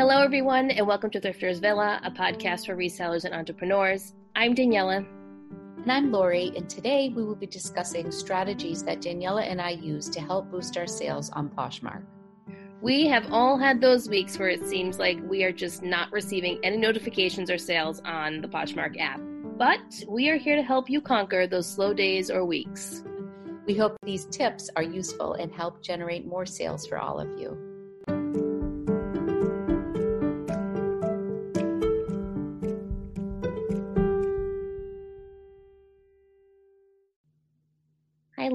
Hello, everyone, and welcome to Thrifters Villa, a podcast for resellers and entrepreneurs. I'm Daniela. And I'm Lori, and today we will be discussing strategies that Daniela and I use to help boost our sales on Poshmark. We have all had those weeks where it seems like we are just not receiving any notifications or sales on the Poshmark app. But we are here to help you conquer those slow days or weeks. We hope these tips are useful and help generate more sales for all of you.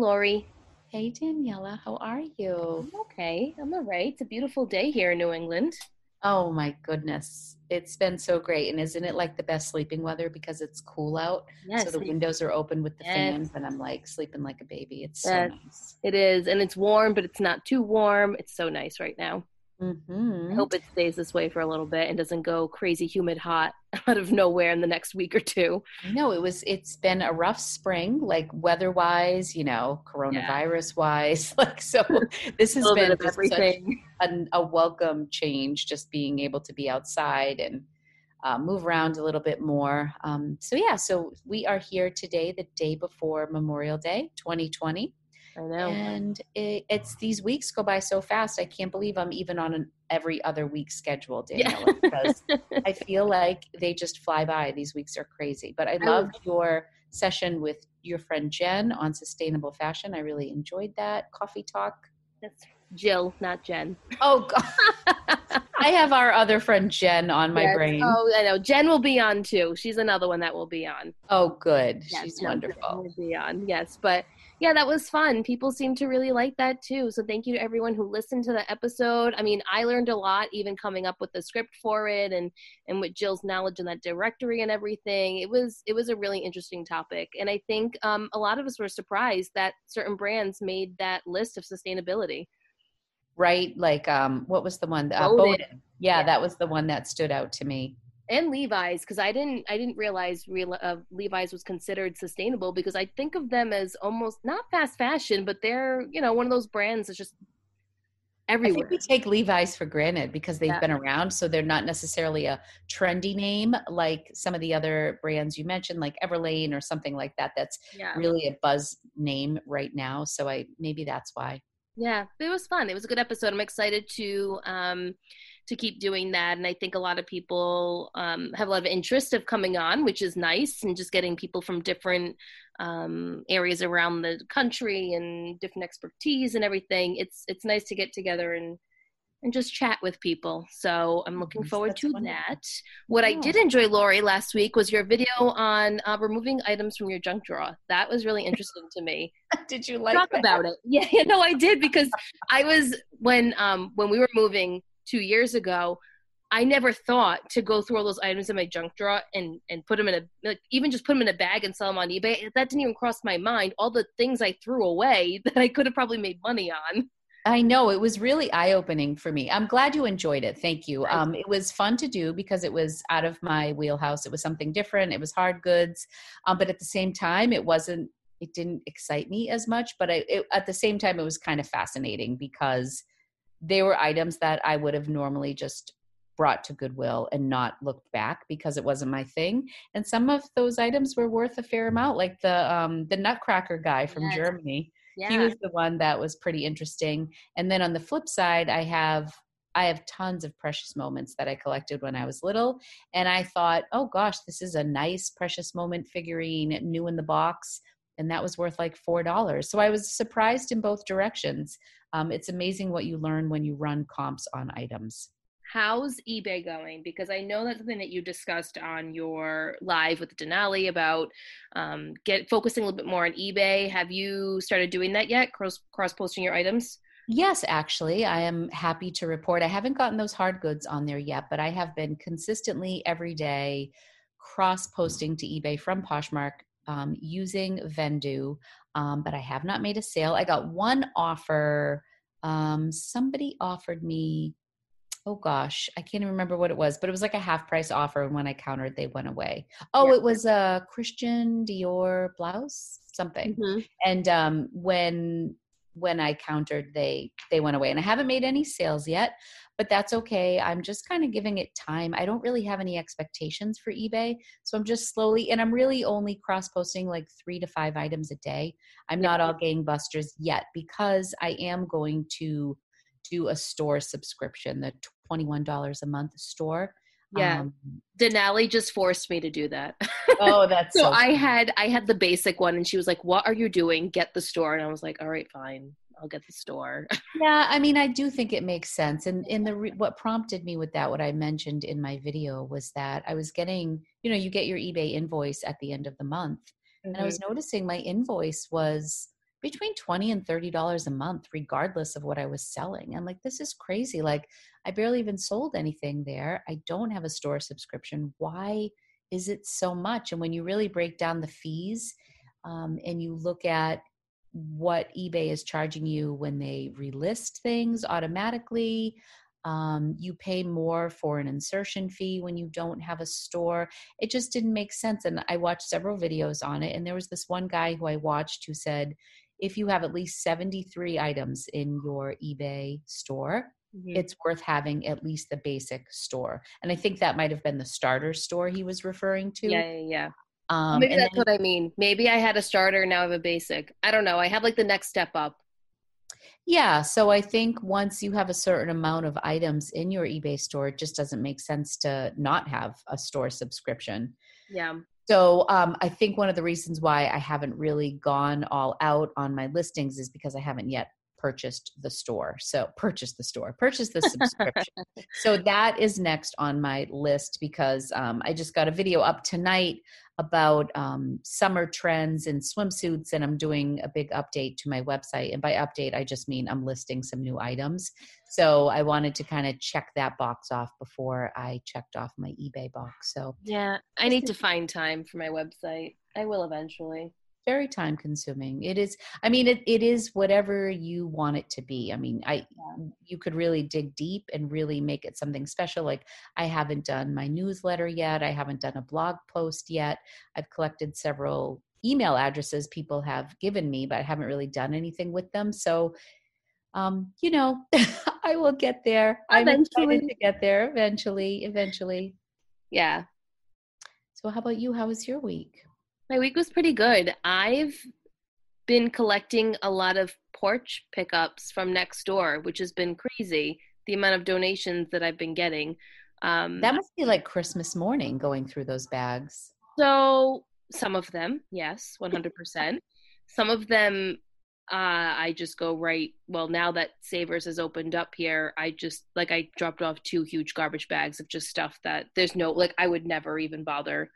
Lori. Hey, Daniela, how are you? I'm okay. I'm all right. It's a beautiful day here in New England. Oh my goodness. It's been so great. And isn't it like the best sleeping weather because it's cool out? Yes. So the windows are open with the Yes. fans and I'm like sleeping like a baby. It's so Yes. nice. It is, and it's warm, but it's not too warm. It's so nice right now. Mm-hmm. I hope it stays this way for a little bit and doesn't go crazy humid hot out of nowhere in the next week or two. No, it was it's been a rough spring, like weather wise, you know, coronavirus wise. Like so this has been everything. an, a welcome change, just being able to be outside and uh, move around a little bit more. Um, so yeah, so we are here today, the day before Memorial Day, 2020. I know. And it, it's these weeks go by so fast. I can't believe I'm even on an every other week schedule, Yeah. Because I feel like they just fly by. These weeks are crazy. But I I loved your session with your friend Jen on sustainable fashion. I really enjoyed that coffee talk. That's Jill, not Jen. Oh God, I have our other friend Jen on my Yes. brain. Oh, I know. Jen will be on too. She's another one that will be on. Oh, good. Yes, She's Jen wonderful. will be on. Yes, but yeah, that was fun. People seem to really like that too. So thank you to everyone who listened to the episode. I mean, I learned a lot, even coming up with the script for it, and and with Jill's knowledge in that directory and everything. It was it was a really interesting topic, and I think um, a lot of us were surprised that certain brands made that list of sustainability. Right? Like, um, what was the one? Uh, Boden. Boden. Yeah, Yeah. that was the one that stood out to me. And Levi's because I didn't I didn't realize real, uh, Levi's was considered sustainable because I think of them as almost not fast fashion, but they're you know one of those brands that's just I everywhere. think we take Levi's for granted because they've Yeah. been around, so they're not necessarily a trendy name like some of the other brands you mentioned, like Everlane or something like that. That's yeah, really a buzz name right now. So I maybe that's why. yeah, it was fun. It was a good episode. I'm excited to um to keep doing that, and I think a lot of people um, have a lot of interest of coming on, which is nice, and just getting people from different um, areas around the country and different expertise and everything. It's it's nice to get together and and just chat with people. So I'm looking Yes, forward to wonderful. that. What I did enjoy, Lori, last week was your video on uh, removing items from your junk drawer. That was really interesting to me. Did you like Talk that? about it. Yeah, you know, I did because I was when um when we were moving two years ago. I never thought to go through all those items in my junk drawer and and put them in a like even just put them in a bag and sell them on eBay. That didn't even cross my mind. All the things I threw away that I could have probably made money on. I know it was really eye opening for me. I'm glad you enjoyed it. Thank you. Um, it was fun to do because it was out of my wheelhouse. It was something different. It was hard goods, um, but at the same time, it wasn't. It didn't excite me as much. But I, it, at the same time, it was kind of fascinating because they were items that I would have normally just brought to Goodwill and not looked back because it wasn't my thing. And some of those items were worth a fair amount, like the um, the Nutcracker guy from Yes. Germany Yeah. he was the one that was pretty interesting and then on the flip side i have i have tons of precious moments that i collected when i was little and i thought oh gosh this is a nice precious moment figurine new in the box and that was worth like four dollars so i was surprised in both directions um, it's amazing what you learn when you run comps on items How's eBay going? Because I know that's something that you discussed on your live with Denali about um, get focusing a little bit more on eBay. Have you started doing that yet? Cross cross posting your items? Yes, actually, I am happy to report. I haven't gotten those hard goods on there yet, but I have been consistently every day cross posting to eBay from Poshmark um, using Vendoo, um, but I have not made a sale. I got one offer. Um, somebody offered me, oh gosh, I can't even remember what it was, but it was like a half price offer. And when I countered, they went away. Oh, Yeah. it was a Christian Dior blouse, something Mm-hmm. and um, when when I countered, they they went away, and I haven't made any sales yet, but that's okay. I'm just kind of giving it time. I don't really have any expectations for eBay, so I'm just slowly, and I'm really only cross posting like three to five items a day. I'm not all gangbusters yet because I am going to do a store subscription, the twenty one dollars a month store. Yeah. Um, Denali just forced me to do that. Oh, that's so, so I had I had the basic one and she was like, "What are you doing? Get the store." And I was like, "All right, fine. I'll get the store." yeah, I mean, I do think it makes sense. And in the re- what prompted me with that what I mentioned in my video was that I was getting, you know, you get your eBay invoice at the end of the month. Mm-hmm. And I was mm-hmm. noticing my invoice was between 20 and 30 dollars a month regardless of what i was selling i'm like this is crazy like i barely even sold anything there i don't have a store subscription why is it so much and when you really break down the fees um, and you look at what ebay is charging you when they relist things automatically um, you pay more for an insertion fee when you don't have a store. It just didn't make sense. And I watched several videos on it. And there was this one guy who I watched who said, if you have at least 73 items in your eBay store, mm-hmm. it's worth having at least the basic store. And I think that might have been the starter store he was referring to. Yeah, yeah, yeah. Um, Maybe that's then, what I mean. Maybe I had a starter, now I have a basic. I don't know. I have like the next step up. Yeah, so I think once you have a certain amount of items in your eBay store, it just doesn't make sense to not have a store subscription. Yeah. So um, I think one of the reasons why I haven't really gone all out on my listings is because I haven't yet purchased the store. So purchase the store, purchase the subscription. so that is next on my list because um, I just got a video up tonight about um, summer trends in swimsuits, and I'm doing a big update to my website. And by update, I just mean I'm listing some new items. So I wanted to kind of check that box off before I checked off my eBay box. So yeah, I need to find time for my website. I will eventually very time consuming. It is i mean it, it is whatever you want it to be. I mean i you could really dig deep and really make it something special like i haven't done my newsletter yet i haven't done a blog post yet. I've collected several email addresses people have given me but i haven't really done anything with them. So um you know i will get there. Eventually. i'm going to get there eventually eventually. Yeah. So how about you? How was your week my week was pretty good. I've been collecting a lot of porch pickups from next door, which has been crazy. The amount of donations that I've been getting. Um, that must be like Christmas morning going through those bags. So some of them, yes, one hundred percent. Some of them, uh, I just go right. Well, now that Savers has opened up here, I just like I dropped off two huge garbage bags of just stuff that there's no like I would never even bother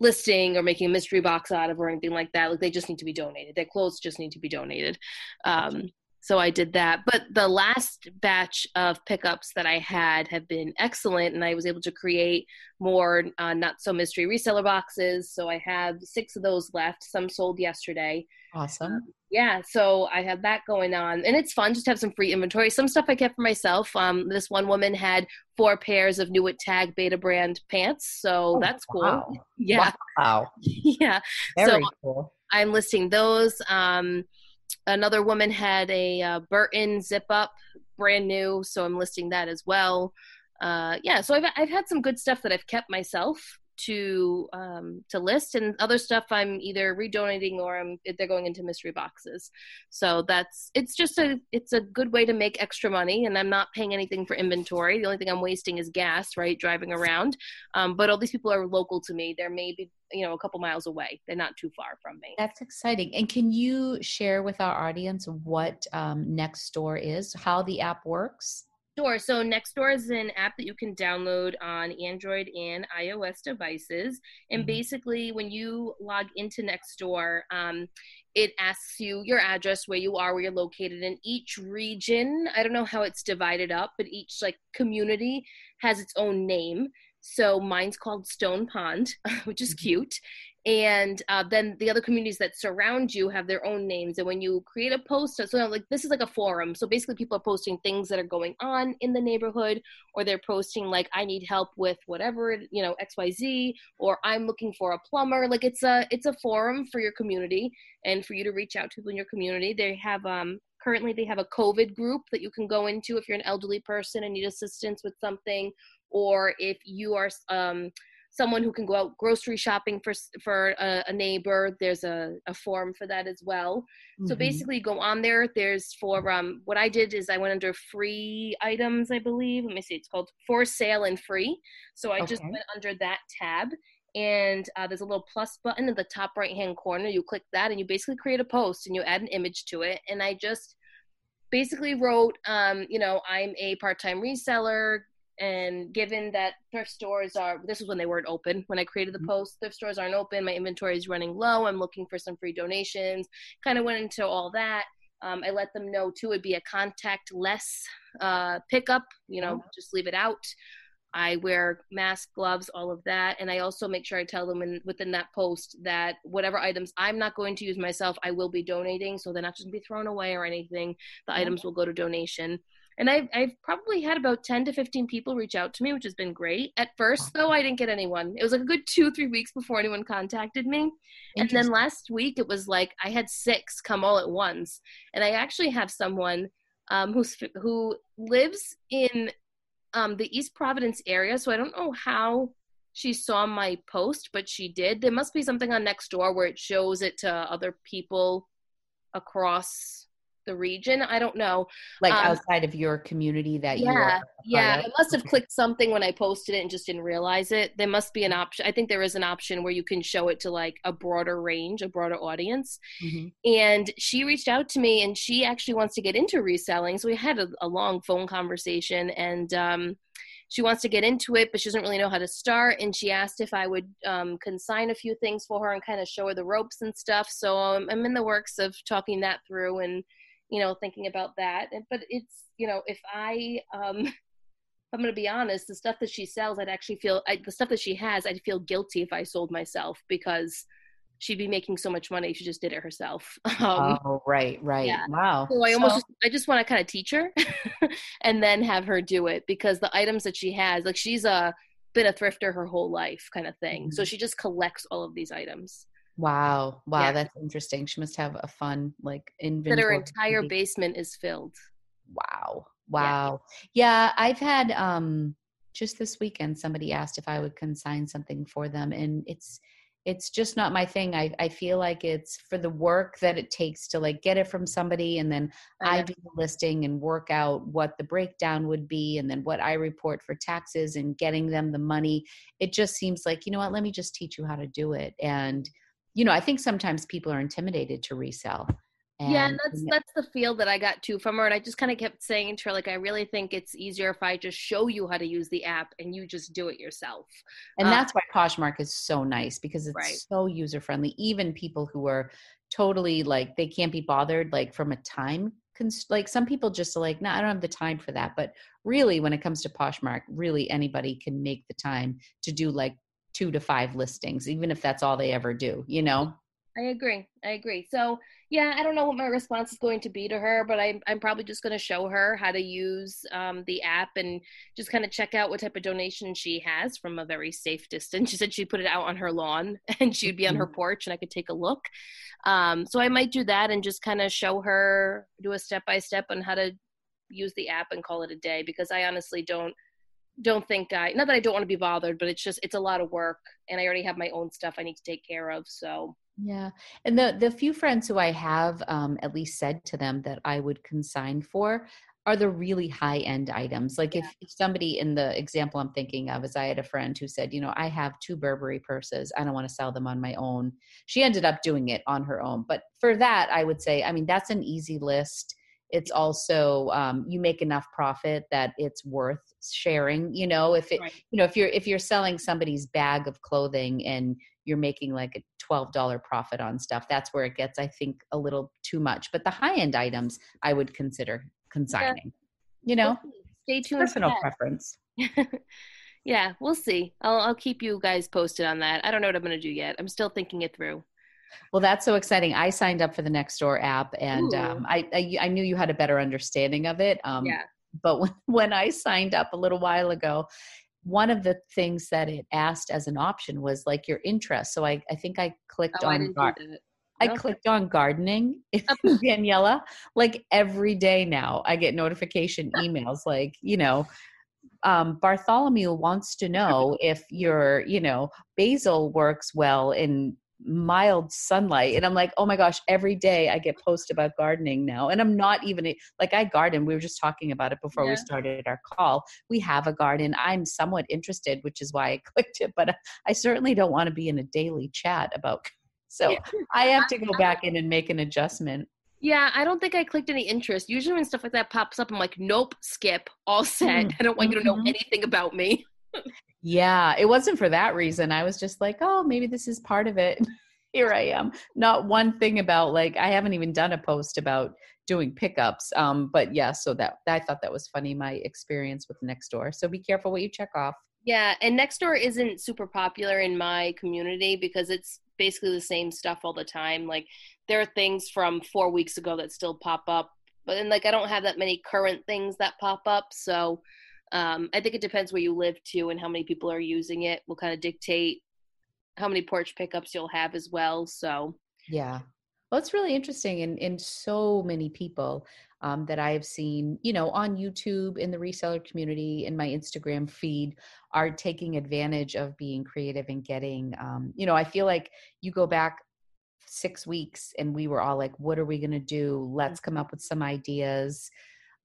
listing or making a mystery box out of or anything like that. Like they just need to be donated. Their clothes just need to be donated. Um, so I did that. But the last batch of pickups that I had have been excellent, and I was able to create more uh, not so mystery reseller boxes. So I have six of those left. Some sold yesterday. Awesome. Um, yeah, so I have that going on, and it's fun just to have some free inventory. Some stuff I kept for myself. Um, this one woman had four pairs of New Tag Betabrand pants, so oh, that's cool. Wow. Yeah. Wow. yeah. Very so cool. I'm listing those. Um, another woman had a uh, Burton zip up, brand new, so I'm listing that as well. Uh, yeah, so I've I've had some good stuff that I've kept myself to um, to list, and other stuff I'm either redonating or I'm they're going into mystery boxes. So that's it's just a it's a good way to make extra money, and I'm not paying anything for inventory. The only thing I'm wasting is gas, right, driving around. Um, but all these people are local to me. They're maybe you know a couple miles away. They're not too far from me. That's exciting. And can you share with our audience what um, Nextdoor is, how the app works? Sure. So Nextdoor is an app that you can download on Android and iOS devices. And mm-hmm. basically, when you log into Nextdoor, um, it asks you your address, where you are, where you're located. In each region, I don't know how it's divided up, but each like community has its own name. So mine's called Stone Pond, which is mm-hmm. cute and uh, then the other communities that surround you have their own names. And when you create a post so like this is like a forum. So basically people are posting things that are going on in the neighborhood or they're posting like i need help with whatever you know xyz or i'm looking for a plumber. Like it's a it's a forum for your community and for you to reach out to people in your community. They have um currently they have a COVID group that you can go into if you're an elderly person and need assistance with something, or if you are um, someone who can go out grocery shopping for for a, a neighbor. There's a, a form for that as well. Mm-hmm. So basically, go on there. There's for um, what I did is I went under free items, I believe. Let me see. It's called for sale and free. So I okay. just went under that tab. And uh, there's a little plus button in the top right hand corner. You click that, and you basically create a post and you add an image to it. And I just basically wrote, um, you know, I'm a part time reseller and given that thrift stores are, this is when they weren't open. When I created the mm-hmm. post, thrift stores aren't open. My inventory is running low. I'm looking for some free donations. Kind of went into all that. Um, I let them know too it'd be a contact less uh, pickup. You know, mm-hmm. just leave it out. I wear mask, gloves, all of that, and I also make sure I tell them in, within that post that whatever items I'm not going to use myself, I will be donating. So they're not just gonna be thrown away or anything. The mm-hmm. items will go to donation and I've, I've probably had about 10 to 15 people reach out to me which has been great. At first though i didn't get anyone. It was like a good two three weeks before anyone contacted me. And then last week it was like i had six come all at once. And i actually have someone um, who's who lives in um, the east providence area. So i don't know how she saw my post but she did. There must be something on Nextdoor where it shows it to other people across the region. I don't know. Like um, outside of your community that yeah, you are. Yeah. I must have clicked something when I posted it and just didn't realize it. There must be an option. I think there is an option where you can show it to like a broader range, a broader audience. Mm-hmm. And she reached out to me and she actually wants to get into reselling. So we had a, a long phone conversation and um she wants to get into it, but she doesn't really know how to start. And she asked if I would um, consign a few things for her and kind of show her the ropes and stuff. So um, I'm in the works of talking that through and you know, thinking about that. But it's, you know, if I, um, I'm going to be honest, the stuff that she sells, I'd actually feel, I, the stuff that she has, I'd feel guilty if I sold myself because she'd be making so much money if she just did it herself. Um, oh, right, right. Yeah. Wow. So I almost, so, just, I just want to kind of teach her and then have her do it because the items that she has, like she's a, been a thrifter her whole life kind of thing. Mm-hmm. So she just collects all of these items. Wow. Wow. Yeah. That's interesting. She must have a fun, like, inventory. That her entire basement is filled. Wow. Wow. Yeah. yeah. I've had, um, just this weekend, somebody asked if I would consign something for them. And it's, it's just not my thing. I, I feel like it's for the work that it takes to like get it from somebody and then I do the listing and work out what the breakdown would be and then what I report for taxes and getting them the money. It just seems like, you know what, let me just teach you how to do it. And you know, I think sometimes people are intimidated to resell. And, yeah, and that's that's the feel that I got too from her. And I just kind of kept saying to her, like, I really think it's easier if I just show you how to use the app and you just do it yourself. And um, that's why Poshmark is so nice because it's right. so user friendly. Even people who are totally like they can't be bothered, like from a time cons- like some people just are like, no, nah, I don't have the time for that. But really, when it comes to Poshmark, really anybody can make the time to do like two to five listings, even if that's all they ever do, you know? I agree. I agree. So yeah, I don't know what my response is going to be to her, but I'm I'm probably just going to show her how to use um, the app and just kind of check out what type of donation she has from a very safe distance. She said she'd put it out on her lawn and she'd be on her mm-hmm. porch and I could take a look. Um, so I might do that and just kind of show her do a step by step on how to use the app and call it a day because I honestly don't don't think I not that I don't want to be bothered, but it's just it's a lot of work and I already have my own stuff I need to take care of. So yeah. And the the few friends who I have um at least said to them that I would consign for are the really high end items. Like yeah. if, if somebody in the example I'm thinking of is I had a friend who said, you know, I have two Burberry purses. I don't want to sell them on my own. She ended up doing it on her own. But for that, I would say, I mean, that's an easy list it's also um, you make enough profit that it's worth sharing you know if it right. you know if you're if you're selling somebody's bag of clothing and you're making like a $12 profit on stuff that's where it gets i think a little too much. But the high end items i would consider consigning yeah. you know? Stay tuned personal preference. Yeah we'll see. I'll, I'll keep you guys posted on that. I don't know what i'm going to do yet. I'm still thinking it through well, that's so exciting. I signed up for the Nextdoor app, and um, I, I, I knew you had a better understanding of it. Um, yeah. But when when I signed up a little while ago, one of the things that it asked as an option was like your interest. So I I think I clicked oh, on. I, I clicked on gardening Daniela. Like every day now, I get notification emails like, you know, um, Bartholomew wants to know if your, you know, basil works well in mild sunlight and i'm like oh my gosh every day i get posts about gardening now and i'm not even like i garden we were just talking about it before yeah. we started our call we have a garden i'm somewhat interested which is why i clicked it but i certainly don't want to be in a daily chat about so i have to go back in and make an adjustment yeah, I don't think I clicked any interest. Usually when stuff like that pops up, I'm like, nope, skip, all set. Mm-hmm. I don't want you to know mm-hmm. anything about me. Yeah, it wasn't for that reason. I was just like, oh, maybe this is part of it. Here I am. Not one thing about like I haven't even done a post about doing pickups. Um, but yeah, so that I thought that was funny, my experience with Nextdoor. So be careful what you check off. Yeah, and Nextdoor isn't super popular in my community because it's basically the same stuff all the time. Like there are things from four weeks ago that still pop up, but then like I don't have that many current things that pop up. So um, I think it depends where you live too and how many people are using it will kind of dictate how many porch pickups you'll have as well. So yeah. Well, it's really interesting, and and so many people um, that I have seen, you know, on YouTube in the reseller community in my Instagram feed are taking advantage of being creative and getting, um, you know, I feel like you go back six weeks and we were all like, what are we going to do? Let's come up with some ideas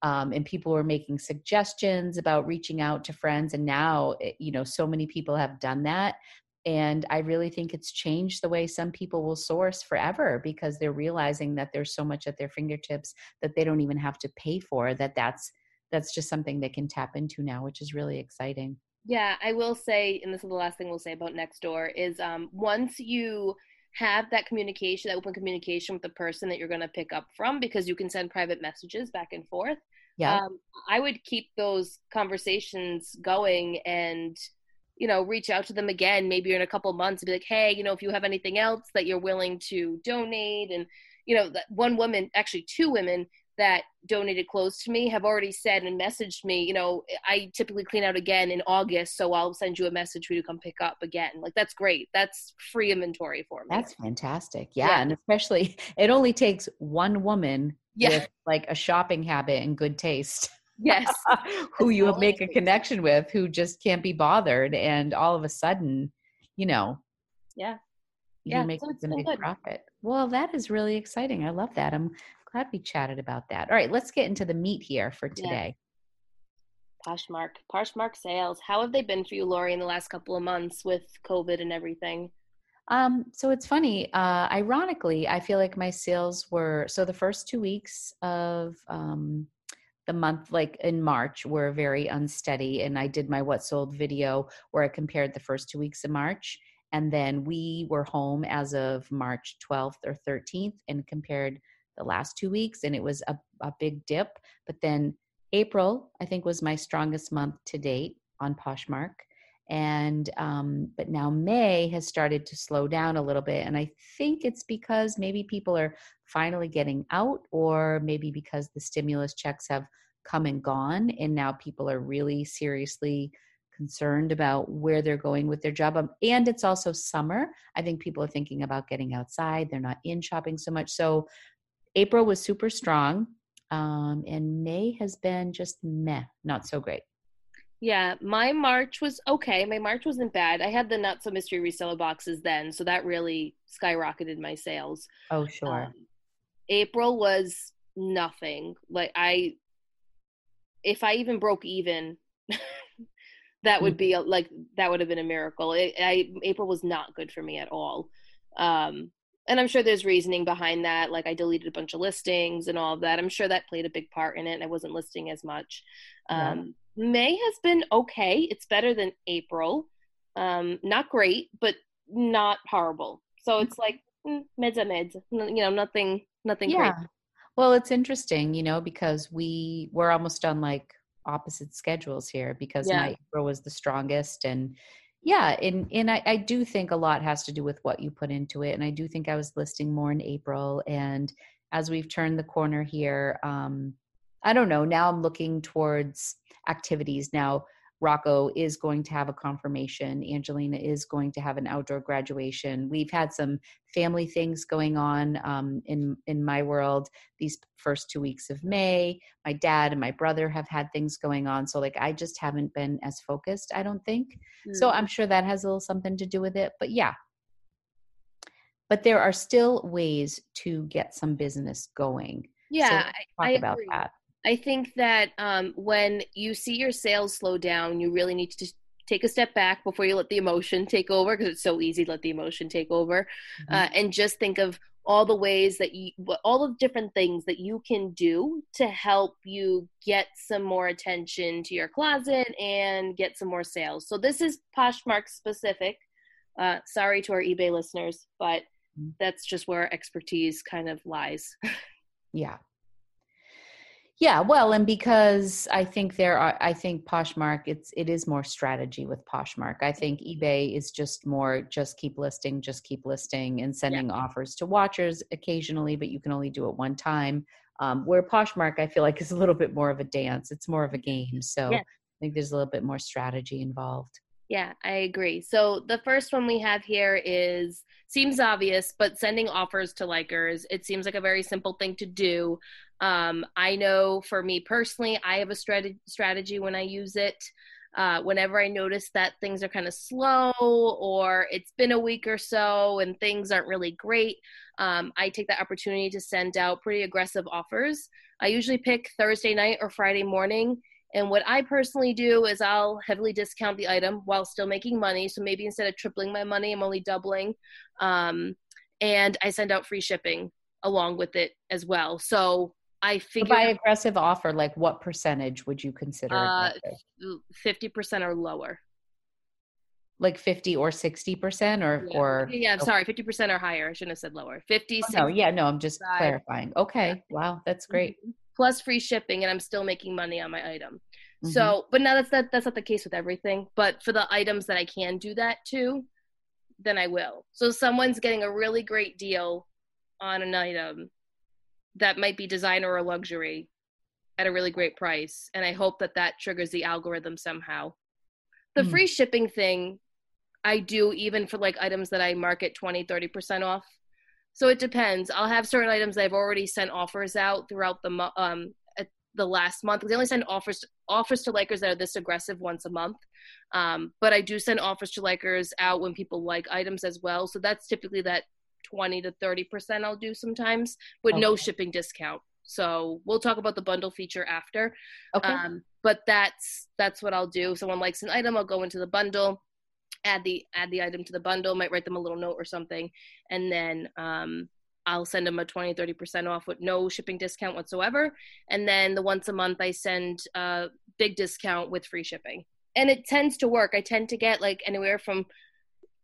um, and people were making suggestions about reaching out to friends and now eh, you know so many people have done that and i really think it's changed the way some people will source forever because they're realizing that there's so much at their fingertips that they don't even have to pay for that that's that's just something they can tap into now which is really exciting. Yeah i will say and this is the last thing we'll say about nextdoor is um, once you have that communication, that open communication with the person that you're going to pick up from because you can send private messages back and forth. Yeah. Um, I would keep those conversations going and, you know, reach out to them again, maybe in a couple months and be like, hey, you know, if you have anything else that you're willing to donate. And, you know, that one woman, actually two women that donated clothes to me have already said and messaged me, you know, I typically clean out again in August, so I'll send you a message for you to come pick up again. Like that's great. That's free inventory for me. That's fantastic. Yeah, yeah. and especially it only takes one woman yeah. with like a shopping habit and good taste. Yes. who you make a connection with who just can't be bothered and all of a sudden, you know. Yeah. You yeah, make so a big profit. Well, that is really exciting. I love that. I'm glad we chatted about that. All right, let's get into the meat here for today. Yeah. Poshmark, Poshmark sales. How have they been for you, Lori, in the last couple of months with COVID and everything? Um, so it's funny. Uh, ironically, I feel like my sales were so the first two weeks of um, the month, like in March, were very unsteady. And I did my what sold video where I compared the first two weeks of March. And then we were home as of March 12th or 13th and compared the last two weeks and it was a, a big dip. But then April, I think, was my strongest month to date on Poshmark. And um, but now May has started to slow down a little bit. And I think it's because maybe people are finally getting out, or maybe because the stimulus checks have come and gone. And now people are really seriously concerned about where they're going with their job. Um, and it's also summer. I think people are thinking about getting outside. They're not in shopping so much. So April was super strong, um, and May has been just meh, not so great. Yeah, my March was okay. My March wasn't bad. I had the not so mystery reseller boxes then, so that really skyrocketed my sales. Oh, sure. Um, April was nothing. Like I, if I even broke even, that would be a, like that would have been a miracle. It, I April was not good for me at all. Um, and I'm sure there's reasoning behind that. Like I deleted a bunch of listings and all of that. I'm sure that played a big part in it. I wasn't listing as much. Um, yeah. May has been okay. It's better than April. Um, not great, but not horrible. So mm. it's like mm, meds a meds. You know, nothing, nothing yeah. great. Well, it's interesting, you know, because we we're almost on like opposite schedules here because yeah. my April was the strongest and yeah and and I, I do think a lot has to do with what you put into it and i do think i was listing more in april and as we've turned the corner here um i don't know now i'm looking towards activities. Now Rocco is going to have a confirmation. Angelina is going to have an outdoor graduation. We've had some family things going on um, in in my world these first two weeks of May. My dad and my brother have had things going on, so like I just haven't been as focused. I don't think mm. so. I'm sure that has a little something to do with it. But yeah, but there are still ways to get some business going. Yeah, so talk I, I about agree. that. I think that um, when you see your sales slow down, you really need to take a step back before you let the emotion take over because it's so easy to let the emotion take over. Mm-hmm. uh, and just think of all the ways that you all the different things that you can do to help you get some more attention to your closet and get some more sales. So this is poshmark specific. Uh, sorry to our ebay listeners but mm-hmm. that's just where our expertise kind of lies. Yeah yeah, well, and because I think there are, I think Poshmark, it's it is more strategy with Poshmark. I think eBay is just more just keep listing, just keep listing, and sending yeah. offers to watchers occasionally, but you can only do it one time. Um, where Poshmark, I feel like is a little bit more of a dance. It's more of a game, so yeah. I think there's a little bit more strategy involved. Yeah, I agree. So the first one we have here is seems obvious, but sending offers to likers. It seems like a very simple thing to do. Um, I know for me personally, I have a strat- strategy when I use it. Uh, whenever I notice that things are kind of slow or it's been a week or so and things aren't really great, um, I take the opportunity to send out pretty aggressive offers. I usually pick Thursday night or Friday morning. And what I personally do is I'll heavily discount the item while still making money. So maybe instead of tripling my money, I'm only doubling. Um, and I send out free shipping along with it as well. So I figure by aggressive offer, like what percentage would you consider? Uh, fifty percent or lower. Like fifty or sixty percent, or yeah. or yeah, I'm sorry, fifty percent or higher. I shouldn't have said lower. 50, oh, No, yeah, no, I'm just clarifying. Okay, yeah. wow, that's great. Mm-hmm. Plus free shipping, and I'm still making money on my item. Mm-hmm. So, but now that's not that's not the case with everything. But for the items that I can do that to, then I will. So someone's getting a really great deal on an item that might be designer or luxury at a really great price and i hope that that triggers the algorithm somehow the mm. free shipping thing i do even for like items that i market 20 30% off so it depends i'll have certain items i've already sent offers out throughout the um the last month because they only send offers offers to likers that are this aggressive once a month um, but i do send offers to likers out when people like items as well so that's typically that 20 to 30% I'll do sometimes with okay. no shipping discount. So we'll talk about the bundle feature after. Okay. Um, but that's that's what I'll do. If someone likes an item, I'll go into the bundle, add the add the item to the bundle, might write them a little note or something, and then um, I'll send them a 20, 30% off with no shipping discount whatsoever. And then the once a month I send a big discount with free shipping. And it tends to work. I tend to get like anywhere from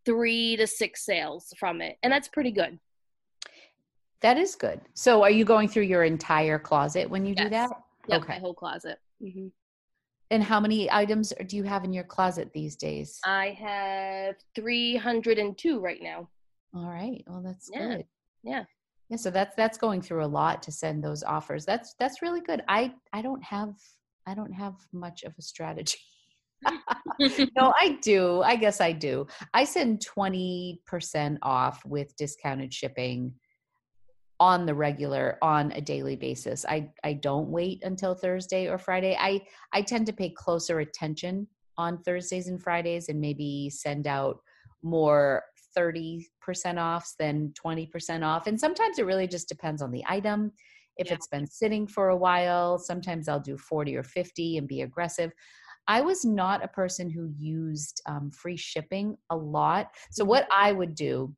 three to six sales from it. And that's pretty good. That is good. So are you going through your entire closet when you yes. do that? Yep, okay. my whole closet. Mm-hmm. And how many items do you have in your closet these days? I have 302 right now. All right. Well, that's yeah. good. Yeah. Yeah, so that's that's going through a lot to send those offers. That's that's really good. I I don't have I don't have much of a strategy. no, I do. I guess I do. I send 20% off with discounted shipping on the regular on a daily basis. I I don't wait until Thursday or Friday. I I tend to pay closer attention on Thursdays and Fridays and maybe send out more 30% off, than 20% off. And sometimes it really just depends on the item. If yeah. it's been sitting for a while, sometimes I'll do 40 or 50 and be aggressive. I was not a person who used um, free shipping a lot. So, what mm-hmm. I would do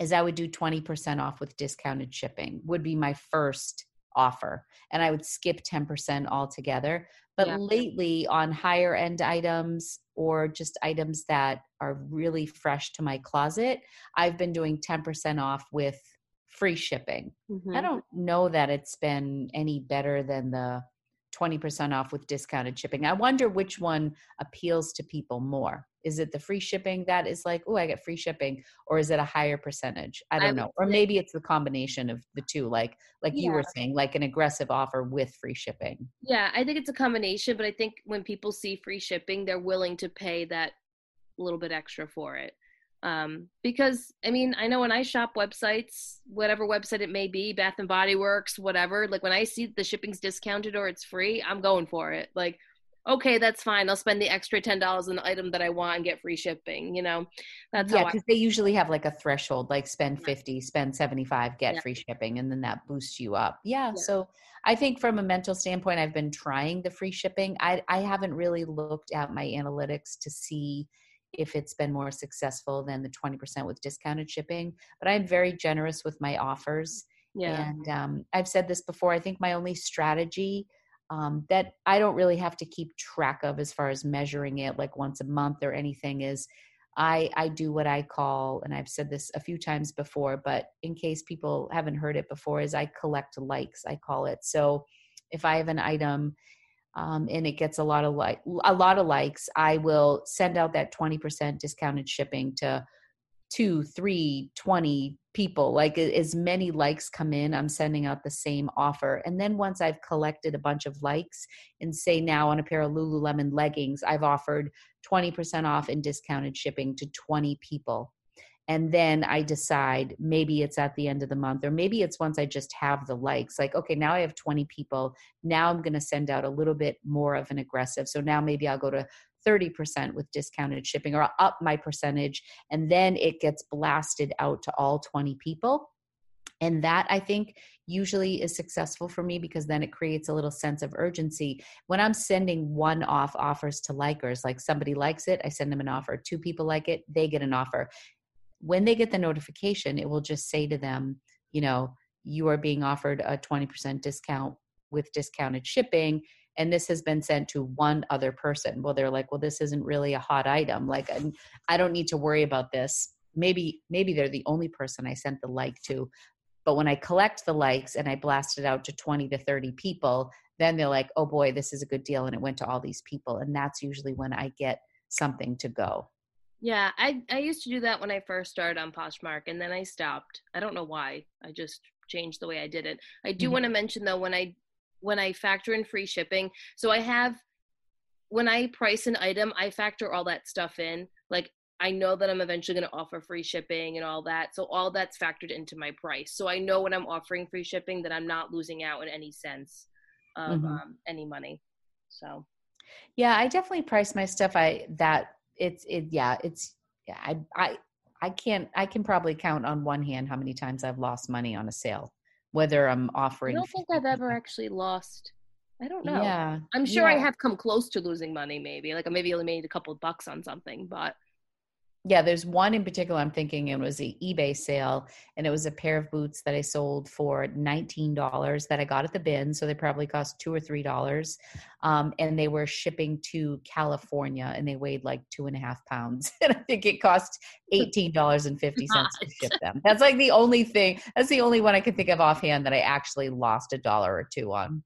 is I would do 20% off with discounted shipping, would be my first offer. And I would skip 10% altogether. But yeah. lately, on higher end items or just items that are really fresh to my closet, I've been doing 10% off with free shipping. Mm-hmm. I don't know that it's been any better than the 20% off with discounted shipping. I wonder which one appeals to people more. Is it the free shipping that is like, oh, I get free shipping, or is it a higher percentage? I don't I know. Or maybe it's the combination of the two, like like yeah. you were saying, like an aggressive offer with free shipping. Yeah, I think it's a combination, but I think when people see free shipping, they're willing to pay that little bit extra for it um, because I mean, I know when I shop websites, whatever website it may be, Bath and Body Works, whatever, like when I see the shipping's discounted or it's free, I'm going for it. Like, okay, that's fine. I'll spend the extra ten dollars on the item that I want and get free shipping. You know, that's yeah, because they usually have like a threshold, like spend fifty, spend seventy five, get yeah. free shipping, and then that boosts you up. Yeah, yeah. So I think from a mental standpoint, I've been trying the free shipping. I I haven't really looked at my analytics to see if it's been more successful than the 20% with discounted shipping. But I'm very generous with my offers. Yeah. And um, I've said this before. I think my only strategy um, that I don't really have to keep track of as far as measuring it like once a month or anything is I, I do what I call, and I've said this a few times before, but in case people haven't heard it before, is I collect likes, I call it. So if I have an item um, and it gets a lot of like a lot of likes, I will send out that 20% discounted shipping to two, three, 20 people. Like as many likes come in, I'm sending out the same offer. And then once I've collected a bunch of likes and say now on a pair of Lululemon leggings, I've offered 20% off and discounted shipping to 20 people and then I decide maybe it's at the end of the month or maybe it's once I just have the likes like okay now I have 20 people now I'm going to send out a little bit more of an aggressive so now maybe I'll go to 30% with discounted shipping or I'll up my percentage and then it gets blasted out to all 20 people and that I think usually is successful for me because then it creates a little sense of urgency. When I'm sending one off offers to likers, like somebody likes it, I send them an offer. Two people like it, they get an offer when they get the notification, it will just say to them, you know, you are being offered a 20% discount with discounted shipping and this has been sent to one other person. Well they're like well this isn't really a hot item. Like i don't need to worry about this. Maybe maybe they're the only person i sent the like to but when i collect the likes and i blast it out to 20 to 30 people then they're like oh boy this is a good deal and it went to all these people and that's usually when i get something to go yeah, I I used to do that when I first started on Poshmark, and then I stopped. I don't know why. I just changed the way I did it. I do mm-hmm. want to mention though when I when I factor in free shipping, so I have when I price an item, I factor all that stuff in. Like I know that I'm eventually going to offer free shipping and all that. So all that's factored into my price. So I know when I'm offering free shipping that I'm not losing out in any sense of mm-hmm. um, any money. So yeah, I definitely price my stuff I that it's it yeah it's yeah i i i can't i can probably count on one hand how many times i've lost money on a sale whether i'm offering i don't think i've ever actually lost i don't know yeah i'm sure yeah. i have come close to losing money maybe like i maybe only made a couple bucks on something but yeah, there's one in particular I'm thinking it was an eBay sale, and it was a pair of boots that I sold for $19 that I got at the bin. So they probably cost two or three dollars. Um, and they were shipping to California and they weighed like two and a half pounds. And I think it cost $18.50 to ship them. That's like the only thing, that's the only one I can think of offhand that I actually lost a dollar or two on.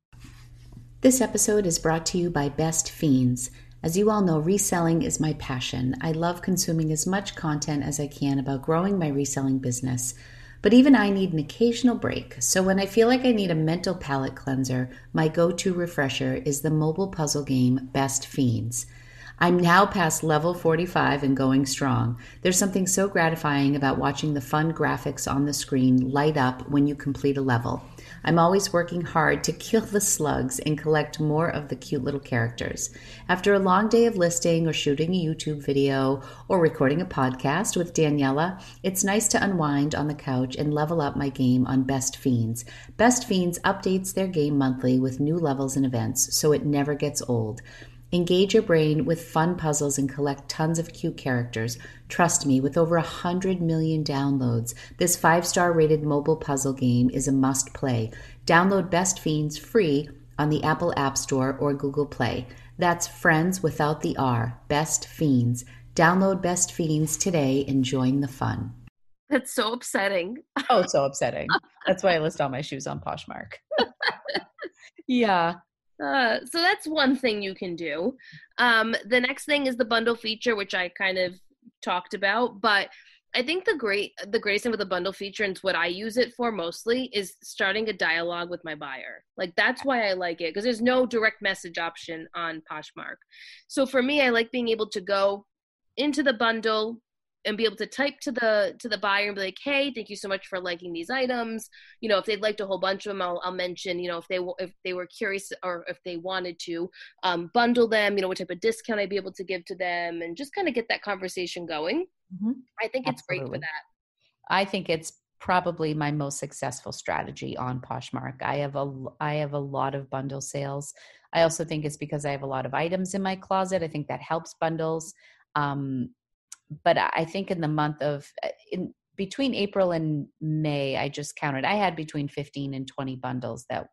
This episode is brought to you by Best Fiends. As you all know, reselling is my passion. I love consuming as much content as I can about growing my reselling business. But even I need an occasional break. So when I feel like I need a mental palate cleanser, my go to refresher is the mobile puzzle game Best Fiends. I'm now past level 45 and going strong. There's something so gratifying about watching the fun graphics on the screen light up when you complete a level. I'm always working hard to kill the slugs and collect more of the cute little characters. After a long day of listing or shooting a YouTube video or recording a podcast with Daniela, it's nice to unwind on the couch and level up my game on Best Fiends. Best Fiends updates their game monthly with new levels and events, so it never gets old. Engage your brain with fun puzzles and collect tons of cute characters. Trust me, with over 100 million downloads, this five star rated mobile puzzle game is a must play. Download Best Fiends free on the Apple App Store or Google Play. That's friends without the R, Best Fiends. Download Best Fiends today and join the fun. That's so upsetting. Oh, so upsetting. That's why I list all my shoes on Poshmark. yeah. Uh, so that's one thing you can do. Um, the next thing is the bundle feature, which I kind of talked about, but I think the great the greatest thing with the bundle feature and what I use it for mostly is starting a dialogue with my buyer. Like that's why I like it because there's no direct message option on Poshmark. So for me, I like being able to go into the bundle, and be able to type to the to the buyer and be like hey thank you so much for liking these items. You know if they'd liked a whole bunch of them i'll, I'll mention you know if they if they were curious or if they wanted to um, bundle them you know what type of discount i'd be able to give to them and just kind of get that conversation going. Mm-hmm. i think it's great for that. I think it's probably my most successful strategy on poshmark. I have a i have a lot of bundle sales. I also think it's because i have a lot of items in my closet. I think that helps bundles. Um, but I think in the month of uh, in between April and May, I just counted. I had between fifteen and twenty bundles that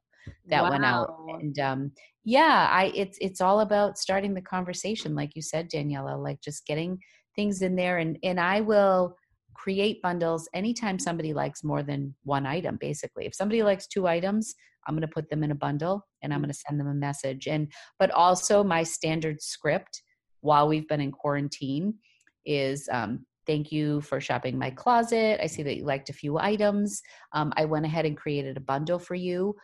that wow. went out, and um, yeah, I it's it's all about starting the conversation, like you said, Daniela, like just getting things in there, and and I will create bundles anytime somebody likes more than one item. Basically, if somebody likes two items, I'm going to put them in a bundle, and I'm mm. going to send them a message, and but also my standard script while we've been in quarantine is um, thank you for shopping my closet. I see that you liked a few items. Um, I went ahead and created a bundle for you.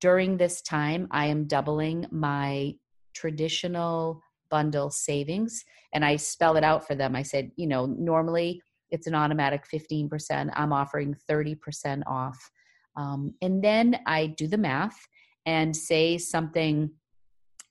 During this time, I am doubling my traditional bundle savings and I spell it out for them. I said, you know, normally it's an automatic 15%. I'm offering 30% off. Um, and then I do the math and say something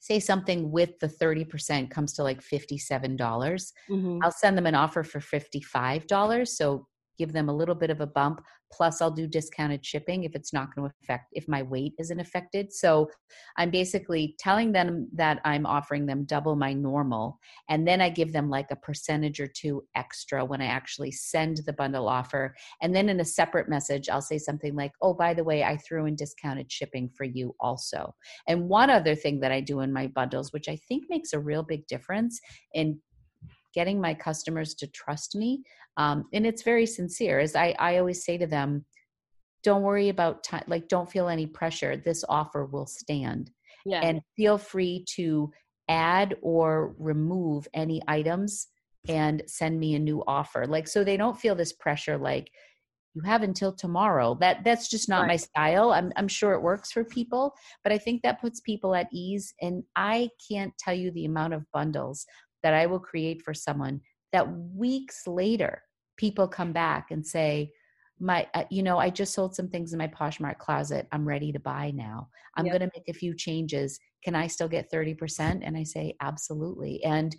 say something with the 30% comes to like $57 mm-hmm. i'll send them an offer for $55 so give them a little bit of a bump. Plus i'll do discounted shipping if it's not going to affect if my weight isn't affected. So i'm basically telling them that i'm offering them double my normal and then i give them like a percentage or two extra when i actually send the bundle offer. And then in a separate message i'll say something like oh by the way i threw in discounted shipping for you also. And one other thing that i do in my bundles which i think makes a real big difference in getting my customers to trust me um, and it's very sincere as I, I always say to them don't worry about time like don't feel any pressure this offer will stand. Yeah. and feel free to add or remove any items and send me a new offer. Like so they don't feel this pressure like you have until tomorrow. That that's just not right. my style. I'm, I'm sure it works for people but i think that puts people at ease and i can't tell you the amount of bundles that I will create for someone that weeks later people come back and say my uh, you know i just sold some things in my poshmark closet. I'm ready to buy now. I'm yep. going to make a few changes. Can i still get 30% and i say absolutely. And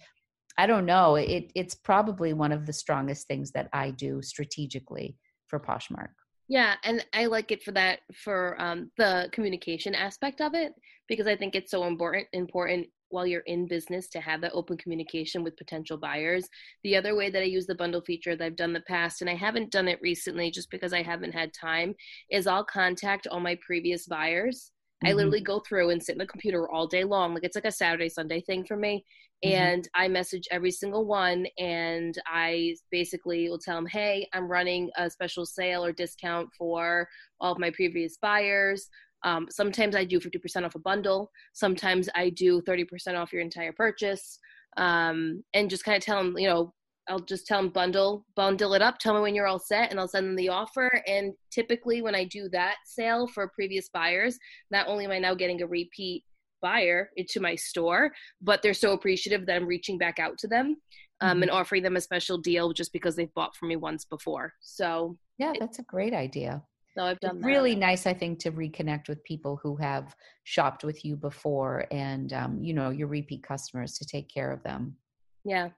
i don't know it it's probably one of the strongest things that i do strategically for poshmark. Yeah and i like it for that for um, the communication aspect of it because i think it's so important important while you're in business to have that open communication with potential buyers. The other way that I use the bundle feature that I've done in the past, and I haven't done it recently just because I haven't had time, is I'll contact all my previous buyers. Mm-hmm. I literally go through and sit in the computer all day long. Like it's like a Saturday, Sunday thing for me. Mm-hmm. And I message every single one and I basically will tell them, hey, I'm running a special sale or discount for all of my previous buyers. Um, sometimes I do 50% off a bundle. Sometimes I do 30% off your entire purchase. Um, and just kind of tell them, you know, I'll just tell them bundle, bundle it up. Tell me when you're all set, and I'll send them the offer. And typically, when I do that sale for previous buyers, not only am I now getting a repeat buyer into my store, but they're so appreciative that I'm reaching back out to them um, mm-hmm. and offering them a special deal just because they've bought from me once before. So yeah, that's a great idea. So I've done it's really nice, I think, to reconnect with people who have shopped with you before and, um, you know, your repeat customers to take care of them. Yeah.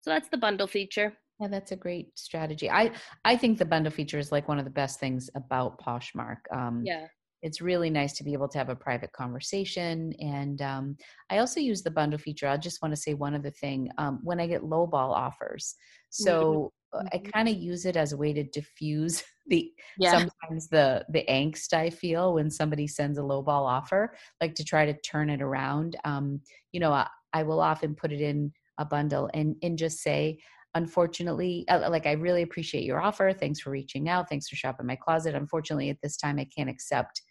So that's the bundle feature. Yeah, that's a great strategy. I I think the bundle feature is like one of the best things about Poshmark. Um, yeah, it's really nice to be able to have a private conversation. And um, I also use the bundle feature. I just want to say one other thing. Um, when I get lowball offers, so mm-hmm. I kind of use it as a way to diffuse the yeah. sometimes the the angst I feel when somebody sends a lowball offer, like to try to turn it around. Um, you know, I, I will often put it in a bundle and and just say unfortunately uh, like i really appreciate your offer thanks for reaching out thanks for shopping my closet unfortunately at this time i can't accept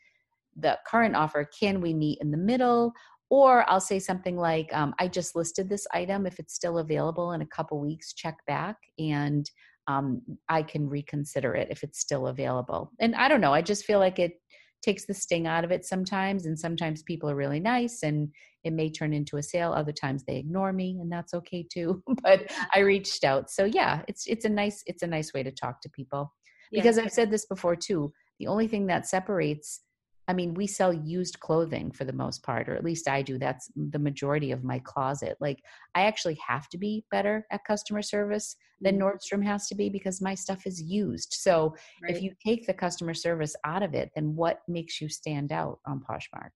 the current offer can we meet in the middle or i'll say something like um, i just listed this item if it's still available in a couple weeks check back and um, i can reconsider it if it's still available. And i don't know i just feel like it takes the sting out of it sometimes and sometimes people are really nice and it may turn into a sale other times they ignore me and that's okay too but i reached out. So yeah it's it's a nice it's a nice way to talk to people. Because i've said this before too the only thing that separates I mean, we sell used clothing for the most part, or at least I do. That's the majority of my closet. Like, I actually have to be better at customer service than mm-hmm. Nordstrom has to be because my stuff is used. So, right. if you take the customer service out of it, then what makes you stand out on Poshmark?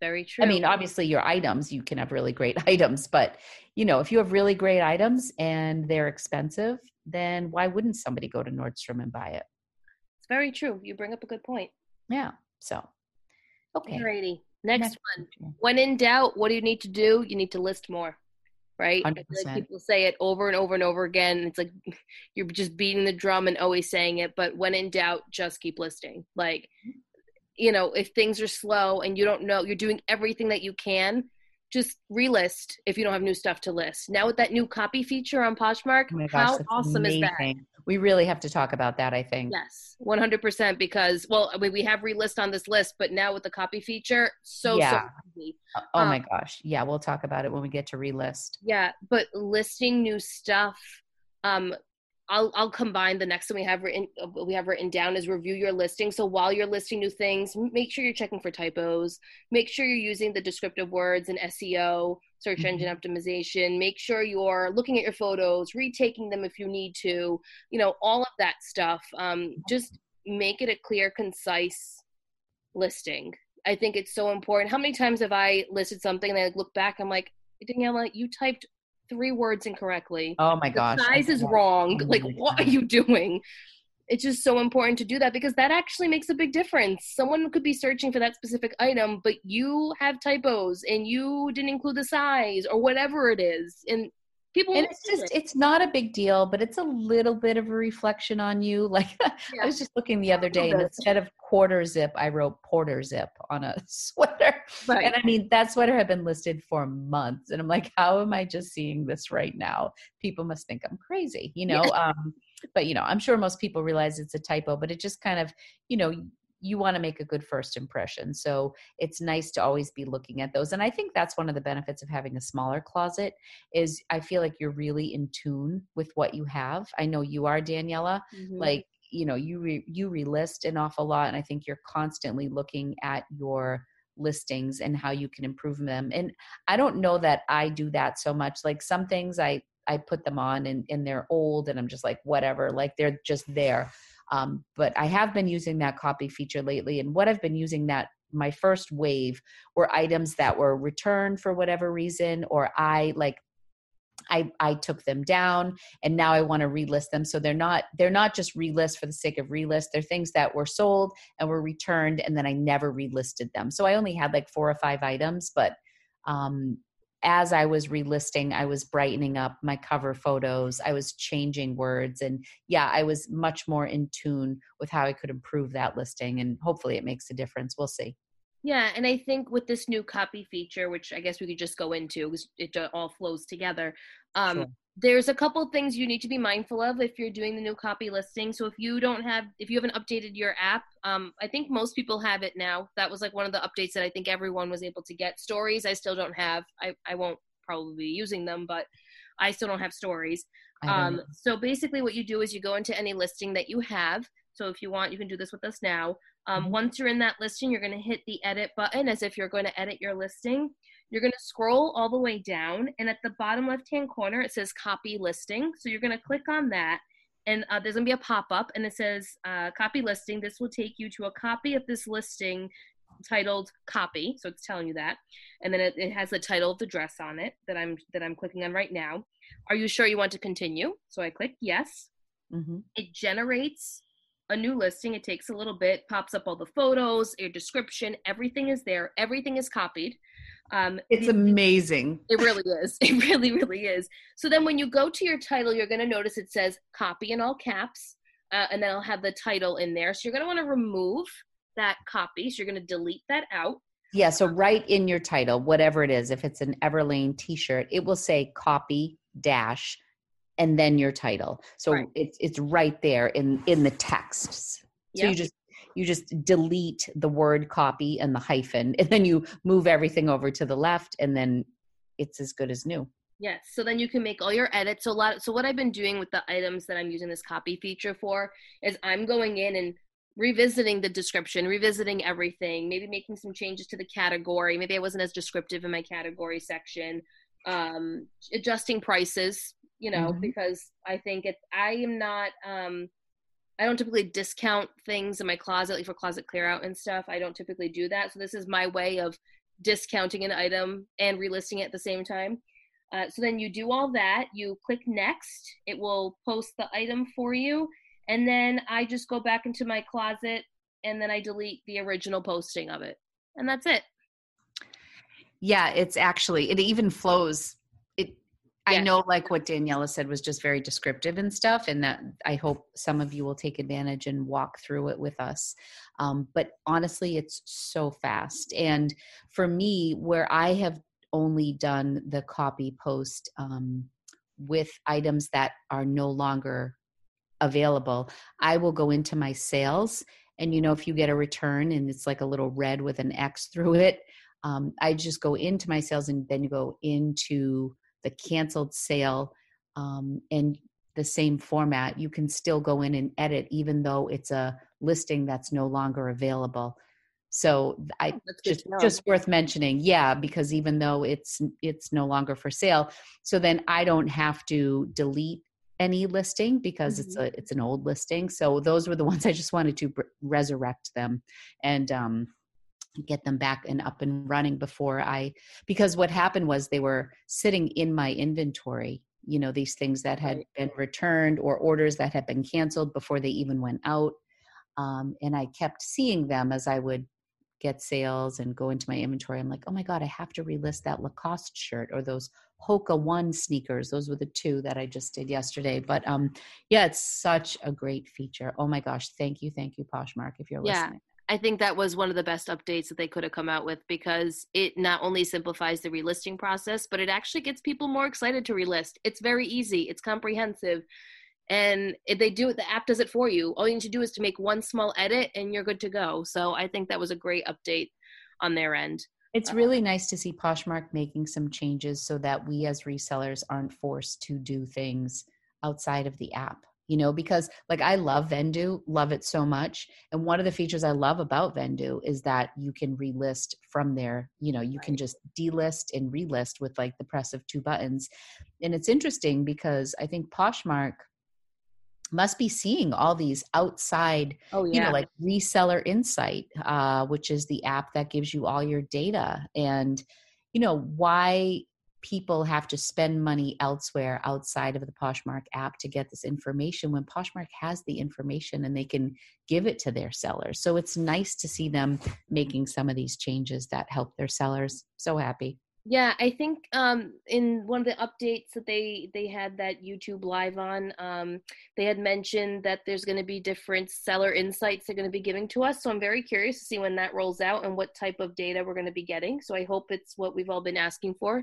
Very true. I mean, obviously, your items, you can have really great items, but you know, if you have really great items and they're expensive, then why wouldn't somebody go to Nordstrom and buy it? It's very true. You bring up a good point. Yeah. So Okay. Alrighty. Next, Next one. When in doubt, what do you need to do? You need to list more. Right? Like people say it over and over and over again. It's like you're just beating the drum and always saying it, but when in doubt, just keep listing. Like, mm-hmm. you know, if things are slow and you don't know, you're doing everything that you can, just relist if you don't have new stuff to list. Now with that new copy feature on Poshmark, oh gosh, how awesome amazing. is that? We really have to talk about that, I think. Yes, 100% because well, I mean we have relist on this list, but now with the copy feature, so yeah. so easy. Oh um, my gosh. Yeah, we'll talk about it when we get to relist. Yeah, but listing new stuff um I'll I'll combine the next one we have written we have written down is review your listing. So while you're listing new things, make sure you're checking for typos. Make sure you're using the descriptive words in SEO, search mm-hmm. engine optimization. Make sure you're looking at your photos, retaking them if you need to. You know all of that stuff. Um, just make it a clear, concise listing. I think it's so important. How many times have I listed something and I look back? I'm like, Daniela, you typed three words incorrectly. Oh my gosh. The size is wrong. Oh like, what are you doing? It's just so important to do that because that actually makes a big difference. Someone could be searching for that specific item, but you have typos and you didn't include the size or whatever it is. And people and it's just it. it's not a big deal but it's a little bit of a reflection on you like yeah. i was just looking the other day and instead of quarter zip i wrote porter zip on a sweater right. and i mean that sweater had been listed for months and i'm like how am i just seeing this right now people must think i'm crazy you know yeah. um but you know i'm sure most people realize it's a typo but it just kind of you know you want to make a good first impression. So it's nice to always be looking at those. And I think that's one of the benefits of having a smaller closet is I feel like you're really in tune with what you have. I know you are Daniela. Mm-hmm. Like, you know, you re, you relist an awful lot and I think you're constantly looking at your listings and how you can improve them. And I don't know that I do that so much. Like some things I I put them on and, and they're old and I'm just like whatever, like they're just there um, but I have been using that copy feature lately. And what I've been using that my first wave were items that were returned for whatever reason, or I like I, I took them down and now I want to relist them. So they're not they're not just relist for the sake of relist. They're things that were sold and were returned and then I never relisted them. So I only had like four or five items, but um, as I was relisting, I was brightening up my cover photos. I was changing words. And yeah, I was much more in tune with how I could improve that listing. And hopefully it makes a difference. We'll see. Yeah. And I think with this new copy feature, which I guess we could just go into because it all flows together, um, sure there's a couple things you need to be mindful of if you're doing the new copy listing. So if you don't have, if you haven't updated your app, um, I think most people have it now. That was like one of the updates that I think everyone was able to get. Stories, I still don't have. I, I won't probably be using them, but I still don't have stories. Um, so basically, what you do is you go into any listing that you have. So if you want, you can do this with us now. Um, mm-hmm. Once you're in that listing, you're going to hit the edit button as if you're going to edit your listing. You're going to scroll all the way down, and at the bottom left hand corner, it says copy listing. So you're going to click on that, and uh, there's going to be a pop up, and it says uh, copy listing. This will take you to a copy of this listing titled copy. So it's telling you that. And then it, it, has the title of the dress on it that i'm that i'm clicking on right now. Are you sure you want to continue? So i click yes. Mm-hmm. it generates a new listing. It takes a little bit pops up all the photos your description everything is there. Everything is copied um, it's amazing. It really is. It really, really is. So then when you go to your title, you're going to notice it says copy in all caps, uh, and then I'll have the title in there. So you're going to want to remove that copy. So you're going to delete that out. Yeah. So write in your title, whatever it is. If it's an Everlane T-shirt, it will say copy dash and then your title. So right. it's it's right there in in the texts. So yep. you just you just delete the word copy and the hyphen and then you move everything over to the left and then it's as good as new. Yes. So then you can make all your edits. So a lot so what I've been doing with the items that I'm using this copy feature for is I'm going in and revisiting the description, revisiting everything, maybe making some changes to the category. Maybe I wasn't as descriptive in my category section. Um, adjusting prices, you know, mm-hmm. because I think it I am not um I don't typically discount things in my closet, like for closet clear out and stuff. I don't typically do that. So this is my way of discounting an item and relisting it at the same time. Uh, so then you do all that, you click next, it will post the item for you, and then I just go back into my closet and then I delete the original posting of it. And that's it. Yeah, it's actually, it even flows. I know like what Daniela said was just very descriptive and stuff, and that I hope some of you will take advantage and walk through it with us. Um, but honestly, it's so fast. And for me, where I have only done the copy post um, with items that are no longer available, I will go into my sales. And you know, if you get a return and it's like a little red with an X through it, um, I just go into my sales and then you go into the canceled sale um, and the same format. You can still go in and edit, even though it's a listing that's no longer available. So I oh, just just worth mentioning, yeah, because even though it's it's no longer for sale, so then I don't have to delete any listing because mm-hmm. it's a it's an old listing. So those were the ones I just wanted to resurrect them and um, get them back and up and running before I because what happened was they were sitting in my inventory. You know these things that had right. been returned or orders that had been canceled before they even went out. Um, and I kept seeing them as I would get sales and go into my inventory. I'm like, oh my God, I have to relist that Lacoste shirt or those Hoka One sneakers. Those were the two that I just did yesterday. But um, yeah, it's such a great feature. Oh my gosh, thank you, thank you, Poshmark, if you're yeah. listening. I think that was one of the best updates that they could have come out with because it not only simplifies the relisting process, but it actually gets people more excited to relist. It's very easy, it's comprehensive. And they do it the app does it for you. All you need to do is to make one small edit and you're good to go. So i think that was a great update on their end. It's um, really nice to see poshmark making some changes so that we as resellers aren't forced to do things outside of the app you know because like i love vendoo love it so much and one of the features i love about vendoo is that you can relist from there you know you right. can just delist and relist with like the press of two buttons and it's interesting because i think poshmark must be seeing all these outside oh, yeah. you know like reseller insight uh, which is the app that gives you all your data and you know why people have to spend money elsewhere outside of the poshmark app to get this information when poshmark has the information and they can give it to their sellers so it's nice to see them making some of these changes that help their sellers so happy yeah, I think um, in one of the updates that they they had that YouTube live on, um, they had mentioned that there's going to be different seller insights they're going to be giving to us. So I'm very curious to see when that rolls out and what type of data we're going to be getting. So I hope it's what we've all been asking for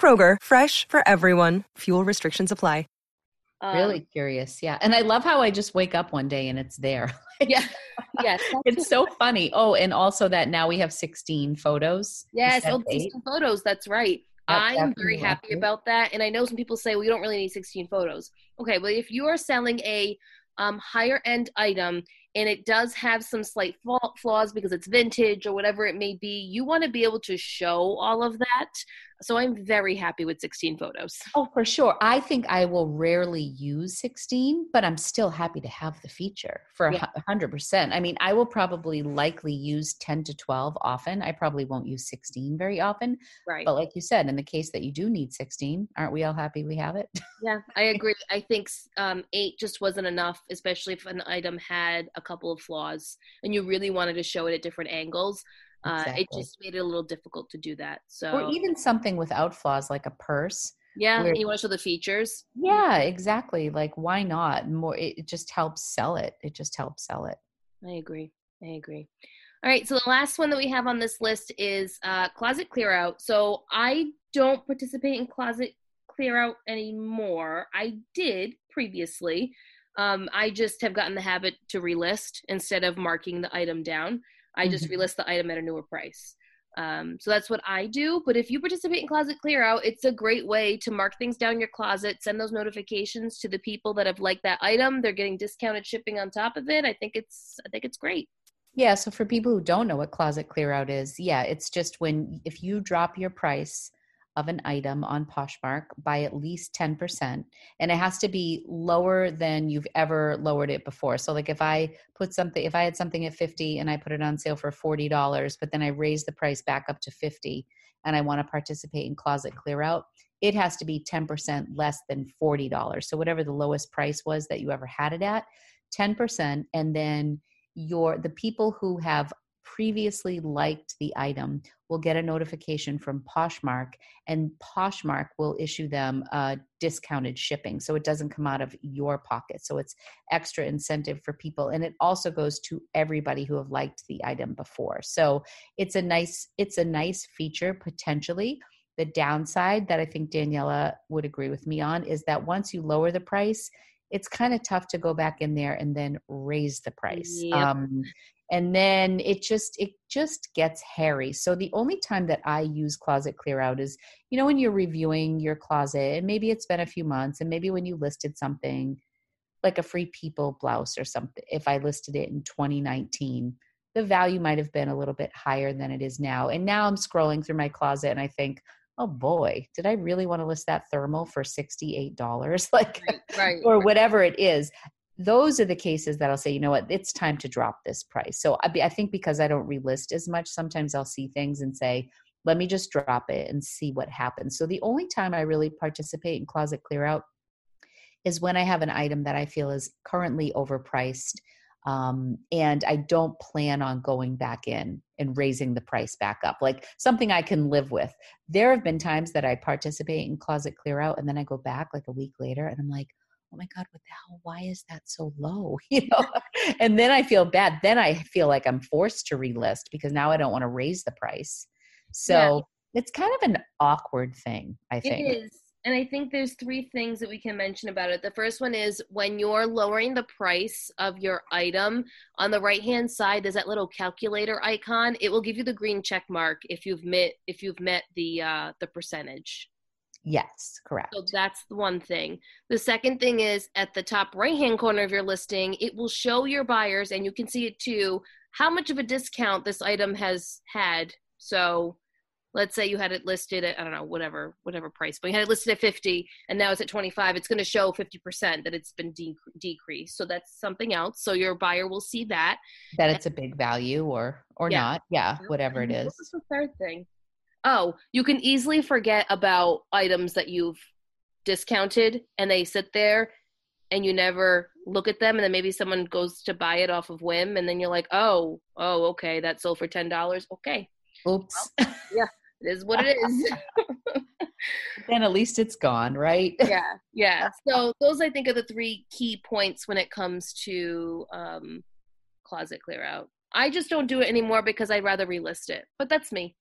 Kroger, fresh for everyone. Fuel restrictions apply. Um, really curious. Yeah. And I love how I just wake up one day and it's there. yeah. Yes. it's so funny. Oh, and also that now we have 16 photos. Yes. Oh, 16 photos. That's right. I'm very happy about that. And I know some people say, well, you don't really need 16 photos. Okay. Well, if you are selling a um, higher end item and it does have some slight flaws because it's vintage or whatever it may be, you want to be able to show all of that. So I'm very happy with 16 photos. Oh, for sure. I think I will rarely use 16, but I'm still happy to have the feature for yeah. 100%. I mean, I will probably likely use 10 to 12 often. I probably won't use 16 very often. Right. But like you said, in the case that you do need 16, aren't we all happy we have it? Yeah, I agree. I think um, eight just wasn't enough, especially if an item had a couple of flaws and you really wanted to show it at different angles. Exactly. Uh, it just made it a little difficult to do that. So, or even something without flaws like a purse. Yeah, where, you want to show the features. Yeah, exactly. Like, why not? More, it just helps sell it. It just helps sell it. I agree. I agree. All right, so the last one that we have on this list is uh, closet clear out. So I don't participate in closet clear out anymore. I did previously. Um, I just have gotten the habit to relist instead of marking the item down. I just mm-hmm. relist the item at a newer price. Um, so that's what I do. But if you participate in Closet Clear Out, it's a great way to mark things down your closet, send those notifications to the people that have liked that item. They're getting discounted shipping on top of it. I think it's I think it's great. Yeah. So for people who don't know what Closet Clear Out is, yeah, it's just when if you drop your price of an item on Poshmark by at least 10%. And it has to be lower than you've ever lowered it before. So, like if I put something, if I had something at 50 and I put it on sale for $40, but then I raise the price back up to 50 and I want to participate in closet clear out, it has to be 10% less than $40. So, whatever the lowest price was that you ever had it at, 10%. And then your the people who have previously liked the item will get a notification from Poshmark, and Poshmark will issue them a discounted shipping. So it doesn't come out of your pocket. So it's extra incentive for people. And it also goes to everybody who have liked the item before. So it's a nice, it's a nice feature potentially. The downside that I think Daniela would agree with me on is that once you lower the price, it's kind of tough to go back in there and then raise the price. Yep. Um, and then it just it just gets hairy. So the only time that i use closet clear out is you know when you're reviewing your closet and maybe it's been a few months and maybe when you listed something like a free people blouse or something if i listed it in 2019 the value might have been a little bit higher than it is now. And now i'm scrolling through my closet and i think oh boy did i really want to list that thermal for $68 like right, right, or whatever it is those are the cases that I'll say, you know what, it's time to drop this price. So I, I think because I don't relist as much, sometimes I'll see things and say, let me just drop it and see what happens. So the only time I really participate in closet clear out is when I have an item that I feel is currently overpriced. Um, and I don't plan on going back in and raising the price back up, like something I can live with. There have been times that I participate in closet clear out and then I go back like a week later and I'm like, oh my god what the hell? Why is that so low? You know? And then i feel bad. Then i feel like i'm forced to relist because now i don't want to raise the price. So yeah. it's kind of an awkward thing i think. it is. And i think there's three things that we can mention about it. The first one is when you're lowering the price of your item on the right hand side there's that little calculator icon. It will give you the green check mark if you've met if you've met the uh the percentage Yes, correct. So that's the one thing. The second thing is at the top right hand corner of your listing, it will show your buyers, and you can see it too, how much of a discount this item has had. So let's say you had it listed at, I don't know, whatever, whatever price, but you had it listed at 50 and now it's at 25. It's going to show 50% that it's been de- decreased. So that's something else. So your buyer will see that. That it's a big value or, or yeah. not. Yeah, whatever it is. This is the third thing oh, you can easily forget about items that you've discounted and they sit there and you never look at them and then maybe someone goes to buy it off of whim and then you're like, "Oh, oh, okay, that sold for $10." Okay. Oops. Well, yeah, it is what it is. then at least it's gone, right? yeah. Yeah. So those I think are the three key points when it comes to um closet clear out. I just don't do it anymore because I'd rather relist it. But that's me.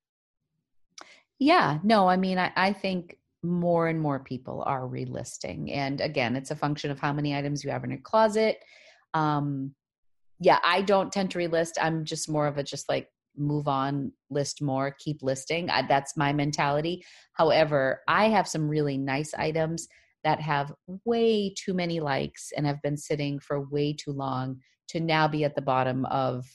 Yeah, no, I mean, I, I think more and more people are relisting. And again, it's a function of how many items you have in your closet. Um, yeah, I don't tend to relist. I'm just more of a just like move on, list more, keep listing. I, that's my mentality. However, I have some really nice items that have way too many likes and have been sitting for way too long to now be at the bottom of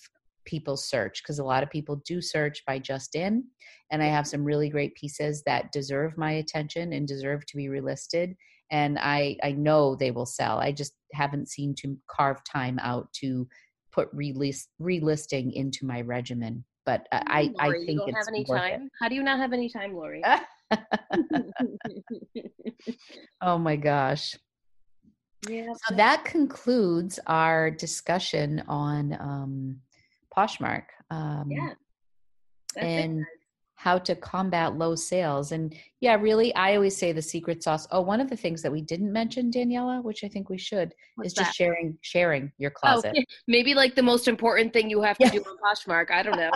people's search because a lot of people do search by just in and i have some really great pieces that deserve my attention and deserve to be relisted and i i know they will sell i just haven't seemed to carve time out to put release relisting into my regimen but uh, i i you think don't it's have any worth time. How do you not have any time, Lori? oh my gosh yeah. so that concludes our discussion on um poshmark um Yeah. That's it, and how to combat low sales. And yeah, really, I always say the secret sauce. Oh, one of the things that we didn't mention, Daniela, which I think we should, What's is just sharing sharing your Oh, closet. maybe like the most important thing you have to Yeah. do on Poshmark. I don't know.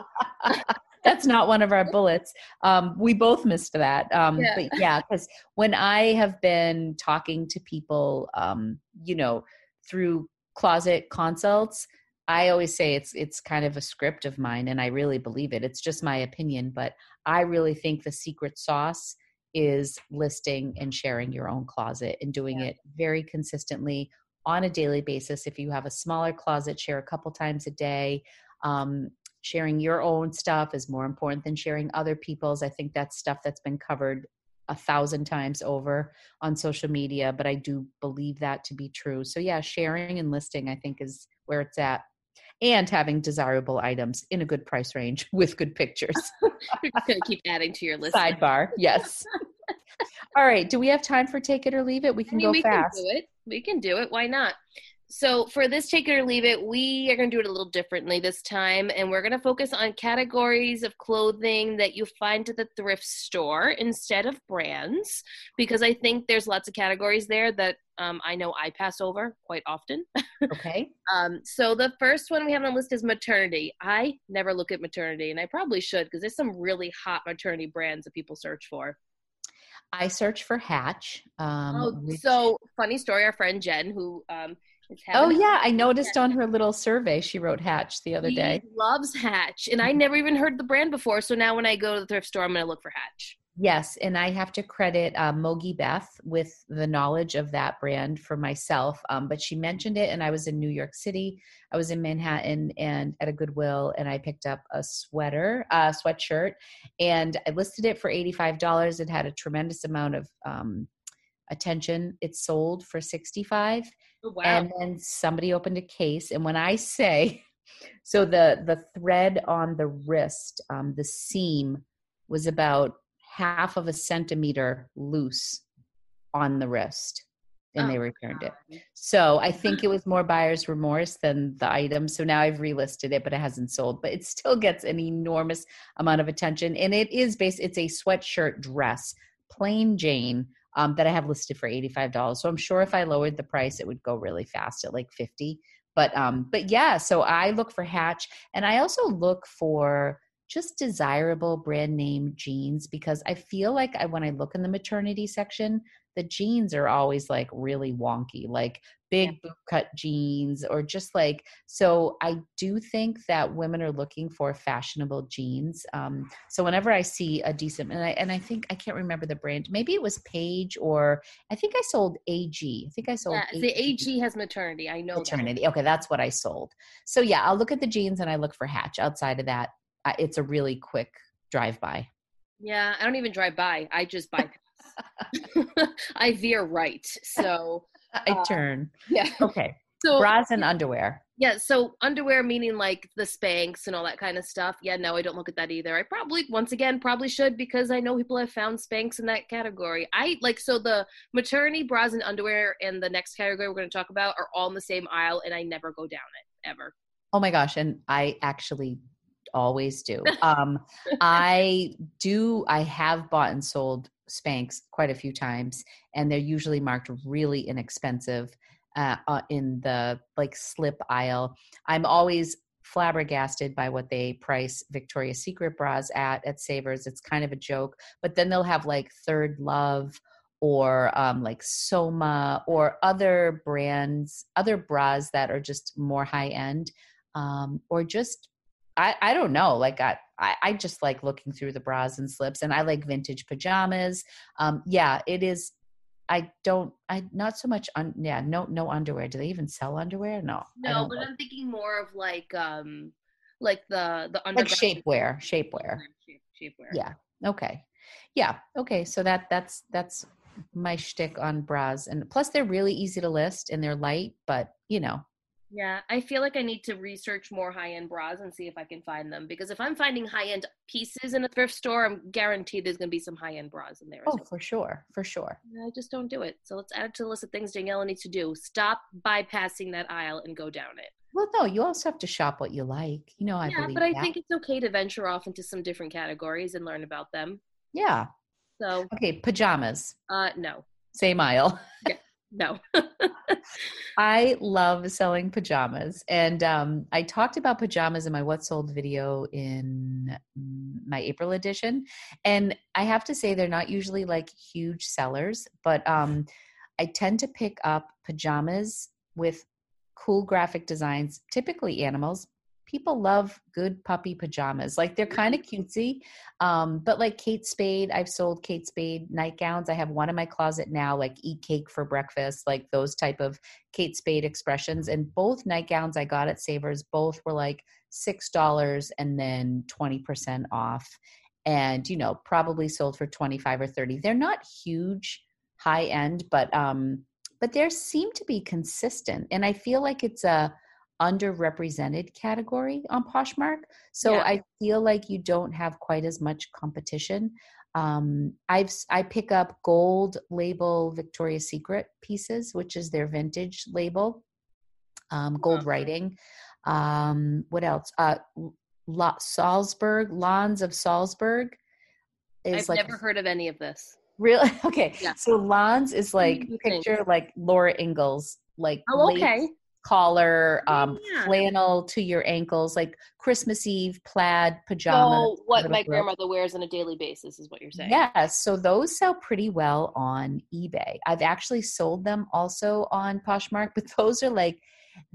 That's not one of our bullets. Um, we both missed that. Um, Yeah. But yeah, because when I have been talking to people, um, you know, through closet consults, I always say it's it's kind of a script of mine, and I really believe it. It's just my opinion, but I really think the secret sauce is listing and sharing your own closet and doing Yeah. it very consistently on a daily basis. If you have a smaller closet, share a couple times a day. Um, sharing your own stuff is more important than sharing other people's. I think that's stuff that's been covered a thousand times over on social media, but I do believe that to be true. So, yeah, sharing and listing, I think, is where it's at. And having desirable items in a good price range with good pictures. You're just gonna keep adding to your list. Sidebar, yes. All right. Do we have time for take it or leave it? We I can mean, go we fast. can do it. We can do it. Why not? So for this take it or leave it, we are going to do it a little differently this time, and we're going to focus on categories of clothing that you find at the thrift store instead of brands, because I think there's lots of categories there that um, I know I pass over quite often. Okay. Um, so the first one we have on the list is maternity. I never look at maternity, and I probably should because there's some really hot maternity brands that people search for. I search for Hatch. Um, oh, which- so funny story. Our friend Jen, who um, oh yeah, I noticed on her little survey she wrote Hatch the other She day. loves Hatch, and I never even heard the brand before. So now when I go to the thrift store, I'm going to look for Hatch. Yes, and I have to credit uh, Mogi Beth with the knowledge of that brand for myself. Um, but she mentioned it, and I was in New York City. I was in Manhattan and at a Goodwill, and I picked up a sweater, uh, sweatshirt, and I listed it for eighty-five dollars. It had a tremendous amount of um, attention. It sold for sixty-five. Oh, wow. and then somebody opened a case and when i say so the the thread on the wrist um, the seam was about half of a centimeter loose on the wrist and they Oh, returned it. so i think it was more buyer's remorse than the item. So now i've relisted it but it hasn't sold but it still gets an enormous amount of attention. And it is based it's a sweatshirt dress plain jane um, that I have listed for $85. So I'm sure if I lowered the price, it would go really fast at like 50. But um, but yeah, so I look for Hatch and I also look for just desirable brand name jeans because I feel like I when I look in the maternity section, the jeans are always like really wonky, like big boot cut jeans or just like so I do think that women are looking for fashionable jeans. Um, so whenever I see a decent and I and I think I can't remember the brand, maybe it was Paige or I think I sold AG. I think I sold Yeah, the AG has maternity. I know that. maternity. Okay, that's what I sold. So yeah, I'll look at the jeans and I look for Hatch. Outside of that, it's a really quick drive by. Yeah, I don't even drive by. I just bypass. I veer right. So I Uh, turn. yeah. Okay, So bras and underwear. yeah, so underwear meaning like the Spanx and all that kind of stuff. Yeah, no, I don't look at that either. I probably once again probably should because I know people have found Spanx in that category. I like so the maternity bras and underwear and the next category we're going to talk about are all in the same aisle, and I never go down it ever. Oh my gosh, and I actually always do. Um, I do. I have bought and sold Spanx quite a few times, and they're usually marked really inexpensive uh, uh, in the like slip aisle. I'm always flabbergasted by what they price Victoria's Secret bras at at Savers. It's kind of a joke, but then they'll have like ThirdLove or um, like Soma or other brands, other bras that are just more high end, um, or just I, I don't know. Like I, I, I just like looking through the bras and slips, and I like vintage pajamas. Um, yeah, it is I don't. I not so much. On yeah, no, no underwear. Do they even sell underwear? No. No, but. I'm thinking more of like um, like the the like shapewear, shapewear, shape, shapewear. Yeah. Okay. Yeah. Okay. So that that's that's my shtick on bras, and plus they're really easy to list and they're light, but you know yeah, I feel like I need to research more high end bras and see if I can find them because if I'm finding high end pieces in a thrift store, I'm guaranteed there's going to be some high end bras in there. Oh, well. for sure, for sure. I just don't do it. So let's add it to the list of things Daniela needs to do. Stop bypassing that aisle and go down it. Well, no, you also have to shop what you like. You know, I yeah, but I think it's okay to venture off into some different categories and learn about them. Yeah. So okay, pajamas. Uh, no. Same aisle. yeah. No. I love selling pajamas. And um, I talked about pajamas in my What Sold video in my April edition. And I have to say, they're not usually like huge sellers, but um, I tend to pick up pajamas with cool graphic designs, typically animals, people love good puppy pajamas. Like they're kind of cutesy. Um, but like Kate Spade, I've sold Kate Spade nightgowns. I have one in my closet now, like eat cake for breakfast, like those type of Kate Spade expressions. And both nightgowns I got at Savers, both were like six dollars and then 20% off. And you know, probably sold for 25 or 30. They're not huge high end, but um, but there seem to be consistent. And I feel like it's a underrepresented category on Poshmark. So yeah. I feel like you don't have quite as much competition. Um, I've I pick up gold label Victoria's Secret pieces, which is their vintage label, um, gold writing. Um, what else? Uh, La- Salzburg, Lanz of Salzburg. Is I've like, never heard of any of this. Really? Okay. Yeah. So Lanz is like picture like Laura Ingalls, like oh, okay collar, um, yeah. flannel to your ankles, like Christmas Eve plaid pajamas. So what my grandmother wears on a daily basis is what you're saying. Yes. So those sell pretty well on eBay. I've actually sold them also on Poshmark, but those are like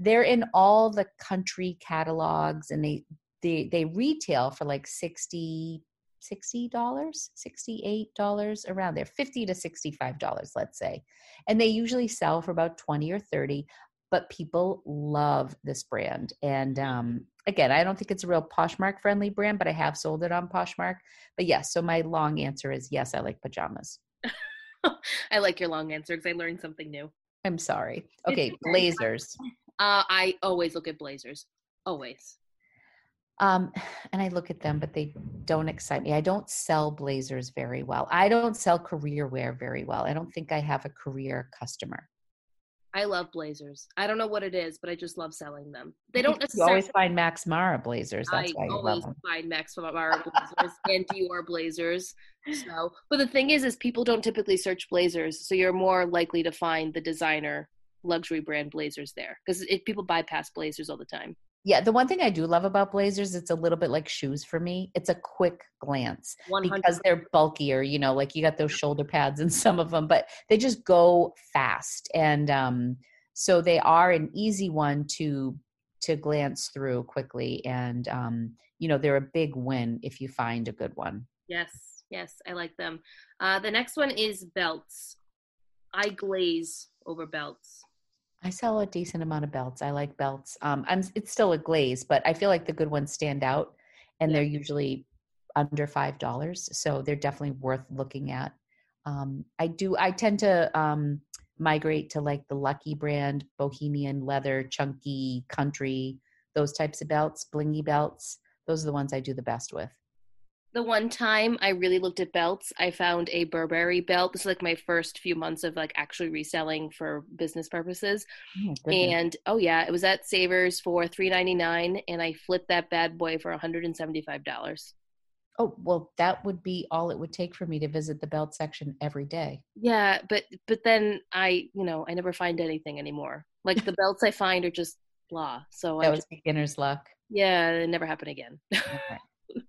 they're in all the country catalogs and they they they retail for like 60 $60, $68 around there, 50 to $65, let's say. And they usually sell for about 20 or 30 but people love this brand. And um, again, I don't think it's a real Poshmark friendly brand, but I have sold it on Poshmark. But yes, so my long answer is yes, I like pajamas. I like your long answer because I learned something new. I'm sorry. Okay, blazers. Uh, I always look at blazers. Always. Um, and I look at them, but they don't excite me. I don't sell blazers very well. I don't sell career wear very well. I don't think I have a career customer. I love blazers. I don't know what it is, but I just love selling them. They don't necessarily. You always find Max Mara blazers. That's I why you always love them. find Max Mara blazers and Dior blazers. So, but the thing is, is people don't typically search blazers, so you're more likely to find the designer luxury brand blazers there because people bypass blazers all the time. Yeah, the one thing I do love about blazers, it's a little bit like shoes for me. It's a quick glance 100. because they're bulkier, you know, like you got those shoulder pads in some of them, but they just go fast. And um, so they are an easy one to to glance through quickly and um, you know, they're a big win if you find a good one. Yes, yes, I like them. Uh, the next one is belts. I glaze over belts. I sell a decent amount of belts. I like belts. Um, I'm it's still a glaze, but I feel like the good ones stand out, and yeah. they're usually under five dollars, so they're definitely worth looking at. Um, I do. I tend to um, migrate to like the Lucky brand, Bohemian leather, chunky country, those types of belts, blingy belts. Those are the ones I do the best with the one time I really looked at belts, I found a Burberry belt. This is like my first few months of like actually reselling for business purposes. Oh, and oh yeah, it was at Savers for three ninety nine, and I flipped that bad boy for one hundred and seventy five dollars. Oh well, that would be all it would take for me to visit the belt section every day. Yeah, but but then I, you know, I never find anything anymore. Like the belts I find are just blah. So that I was just, beginner's luck. Yeah, it never happened again. Okay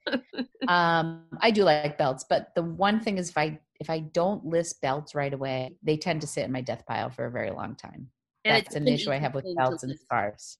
um, I do like belts, but the one thing is if I if I don't list belts right away, they tend to sit in my death pile for a very long time. And That's an issue I have with belts and scarves.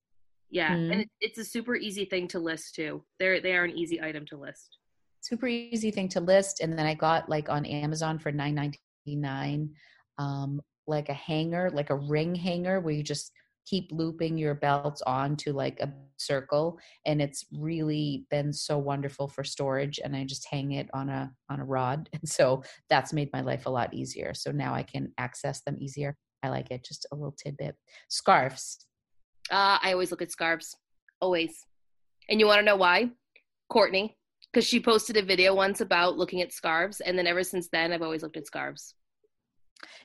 Yeah, mm-hmm. and it's a super easy thing to list too. They're they are an easy item to list. Super easy thing to list, and then I got like on Amazon for nine ninety nine um, like a hanger, like a ring hanger, where you just keep looping your belts onto like a circle and it's really been so wonderful for storage and i just hang it on a on a rod and so that's made my life a lot easier. So now i can access them easier. I like it just a little tidbit. Scarves. Uh, i always look at scarves. Always. And you want to know why? Courtney because she posted a video once about looking at scarves and then ever since then i've always looked at scarves.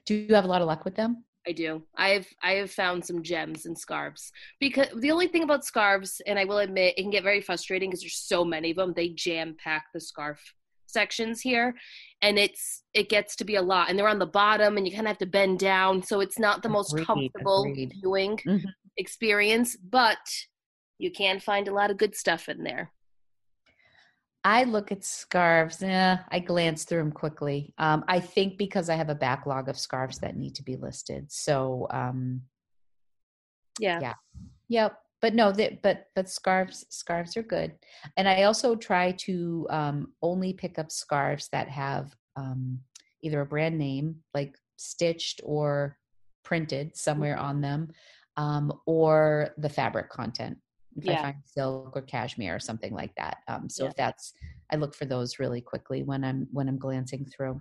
Do you have a lot of luck with them I do. I have I have found some gems in scarves because the only thing about scarves, and I will admit, it can get very frustrating because there's so many of them. They jam pack the scarf sections here, and it's it gets to be a lot. And they're on the bottom, and you kind of have to bend down, so it's not the most Agreed, comfortable agreed. viewing Mhm. experience. But you can find a lot of good stuff in there. I look at scarves. Eh, I glance through them quickly. Um, I think because I have a backlog of scarves that need to be listed. So, um, Yeah. Yeah. yep. But no, that but but scarves scarves are good. And I also try to um, only pick up scarves that have um, either a brand name, like stitched or printed somewhere on them, um, or the fabric content. If I find silk or cashmere or something like that. Um, so Yeah. if that's, I look for those really quickly when I'm when I'm glancing through.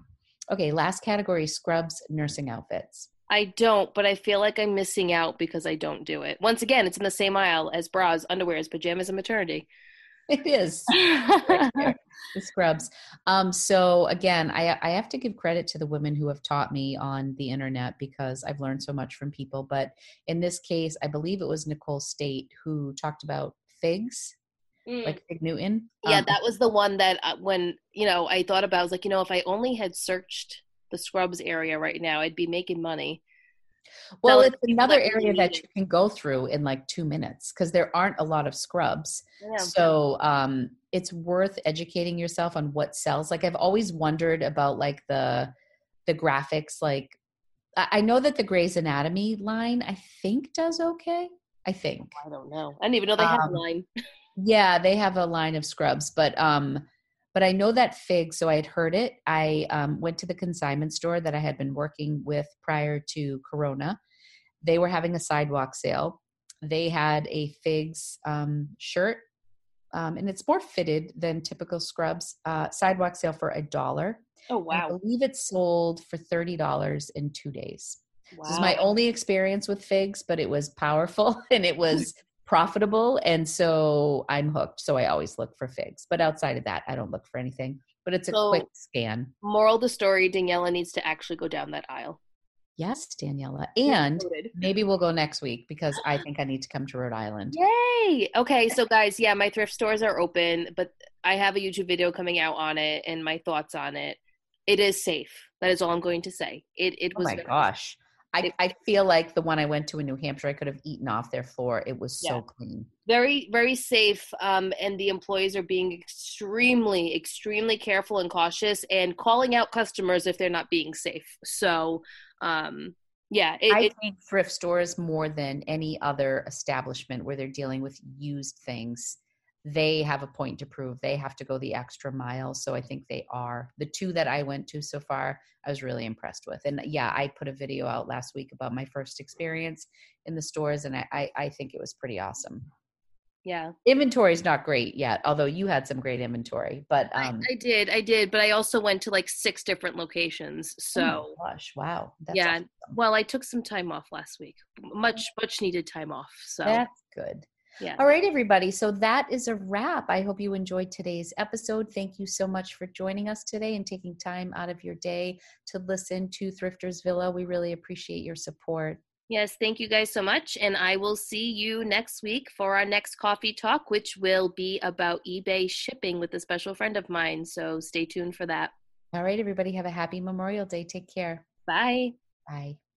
Okay, last category: scrubs, nursing outfits. I don't, but I feel like I'm missing out because I don't do it. Once again, it's in the same aisle as bras, underwears, pajamas, and maternity. It is. right the scrubs. Um, so again, I, I have to give credit to the women who have taught me on the internet because I've learned so much from people. But in this case, I believe it was Nicole State who talked about figs, Mm. like Fig Newton. Yeah, Um, that was the one that uh, when you know I thought about. I was like, you know, if I only had searched the scrubs area right now, I'd be making money. Well, selling it's people another area that you can go through in like two minutes because there aren't a lot of scrubs. Yeah. So um, it's worth educating yourself on what sells. Like I've always wondered about like the the graphics. Like I know that the Grey's Anatomy line I think does okay. I think. I don't know. I didn't even know they had Um, a line. Yeah, they have a line of scrubs, but um, but I know that fig. So I had heard it. I um, went to the consignment store that I had been working with prior to Corona. They were having a sidewalk sale. They had a figs um, shirt, um, and it's more fitted than typical scrubs. Uh, sidewalk sale for a dollar. Oh wow! I believe it sold for thirty dollars in two days. wow. This is my only experience with figs, but it was powerful and it was profitable. And so I'm hooked. So I always look for figs. But outside of that, I don't look for anything. But it's a So- quick scan. Moral of the story: Daniela needs to actually go down that aisle. Yes, Daniela. And maybe we'll go next week because I think I need to come to Rhode Island. Yay! Okay, so guys, yeah, my thrift stores are open, but I have a YouTube video coming out on it and my thoughts on it. It is safe. That is all I'm going to say. It it was. Oh was my very- gosh. I, I feel like the one I went to in New Hampshire, I could have eaten off their floor. It was so Yeah. clean. very very safe um, and the employees are being extremely extremely careful and cautious and calling out customers if they're not being safe so um, yeah it, I it, think thrift stores more than any other establishment where they're dealing with used things, they have a point to prove. They have to go the extra mile. So I think they are. The two that I went to so far, I was really impressed with. And yeah, I put a video out last week about my first experience in the stores, and I, I, I think it was pretty awesome. yeah Inventory is not great yet, although you had some great inventory. But um, I, I did i did but i also went to like six different locations oh so gosh, wow, that's yeah awesome. well i took some time off last week much much needed time off so that's good. Yeah All right, everybody. So that is a wrap. I hope you enjoyed today's episode. Thank you so much for joining us today and taking time out of your day to listen to Thrifters Villa. We really appreciate your support. Yes, thank you guys so much. And I will see you next week for our next coffee talk, which will be about eBay shipping with a special friend of mine. So stay tuned for that. All right, everybody. Have a happy Memorial Day. Take care. Bye. Bye.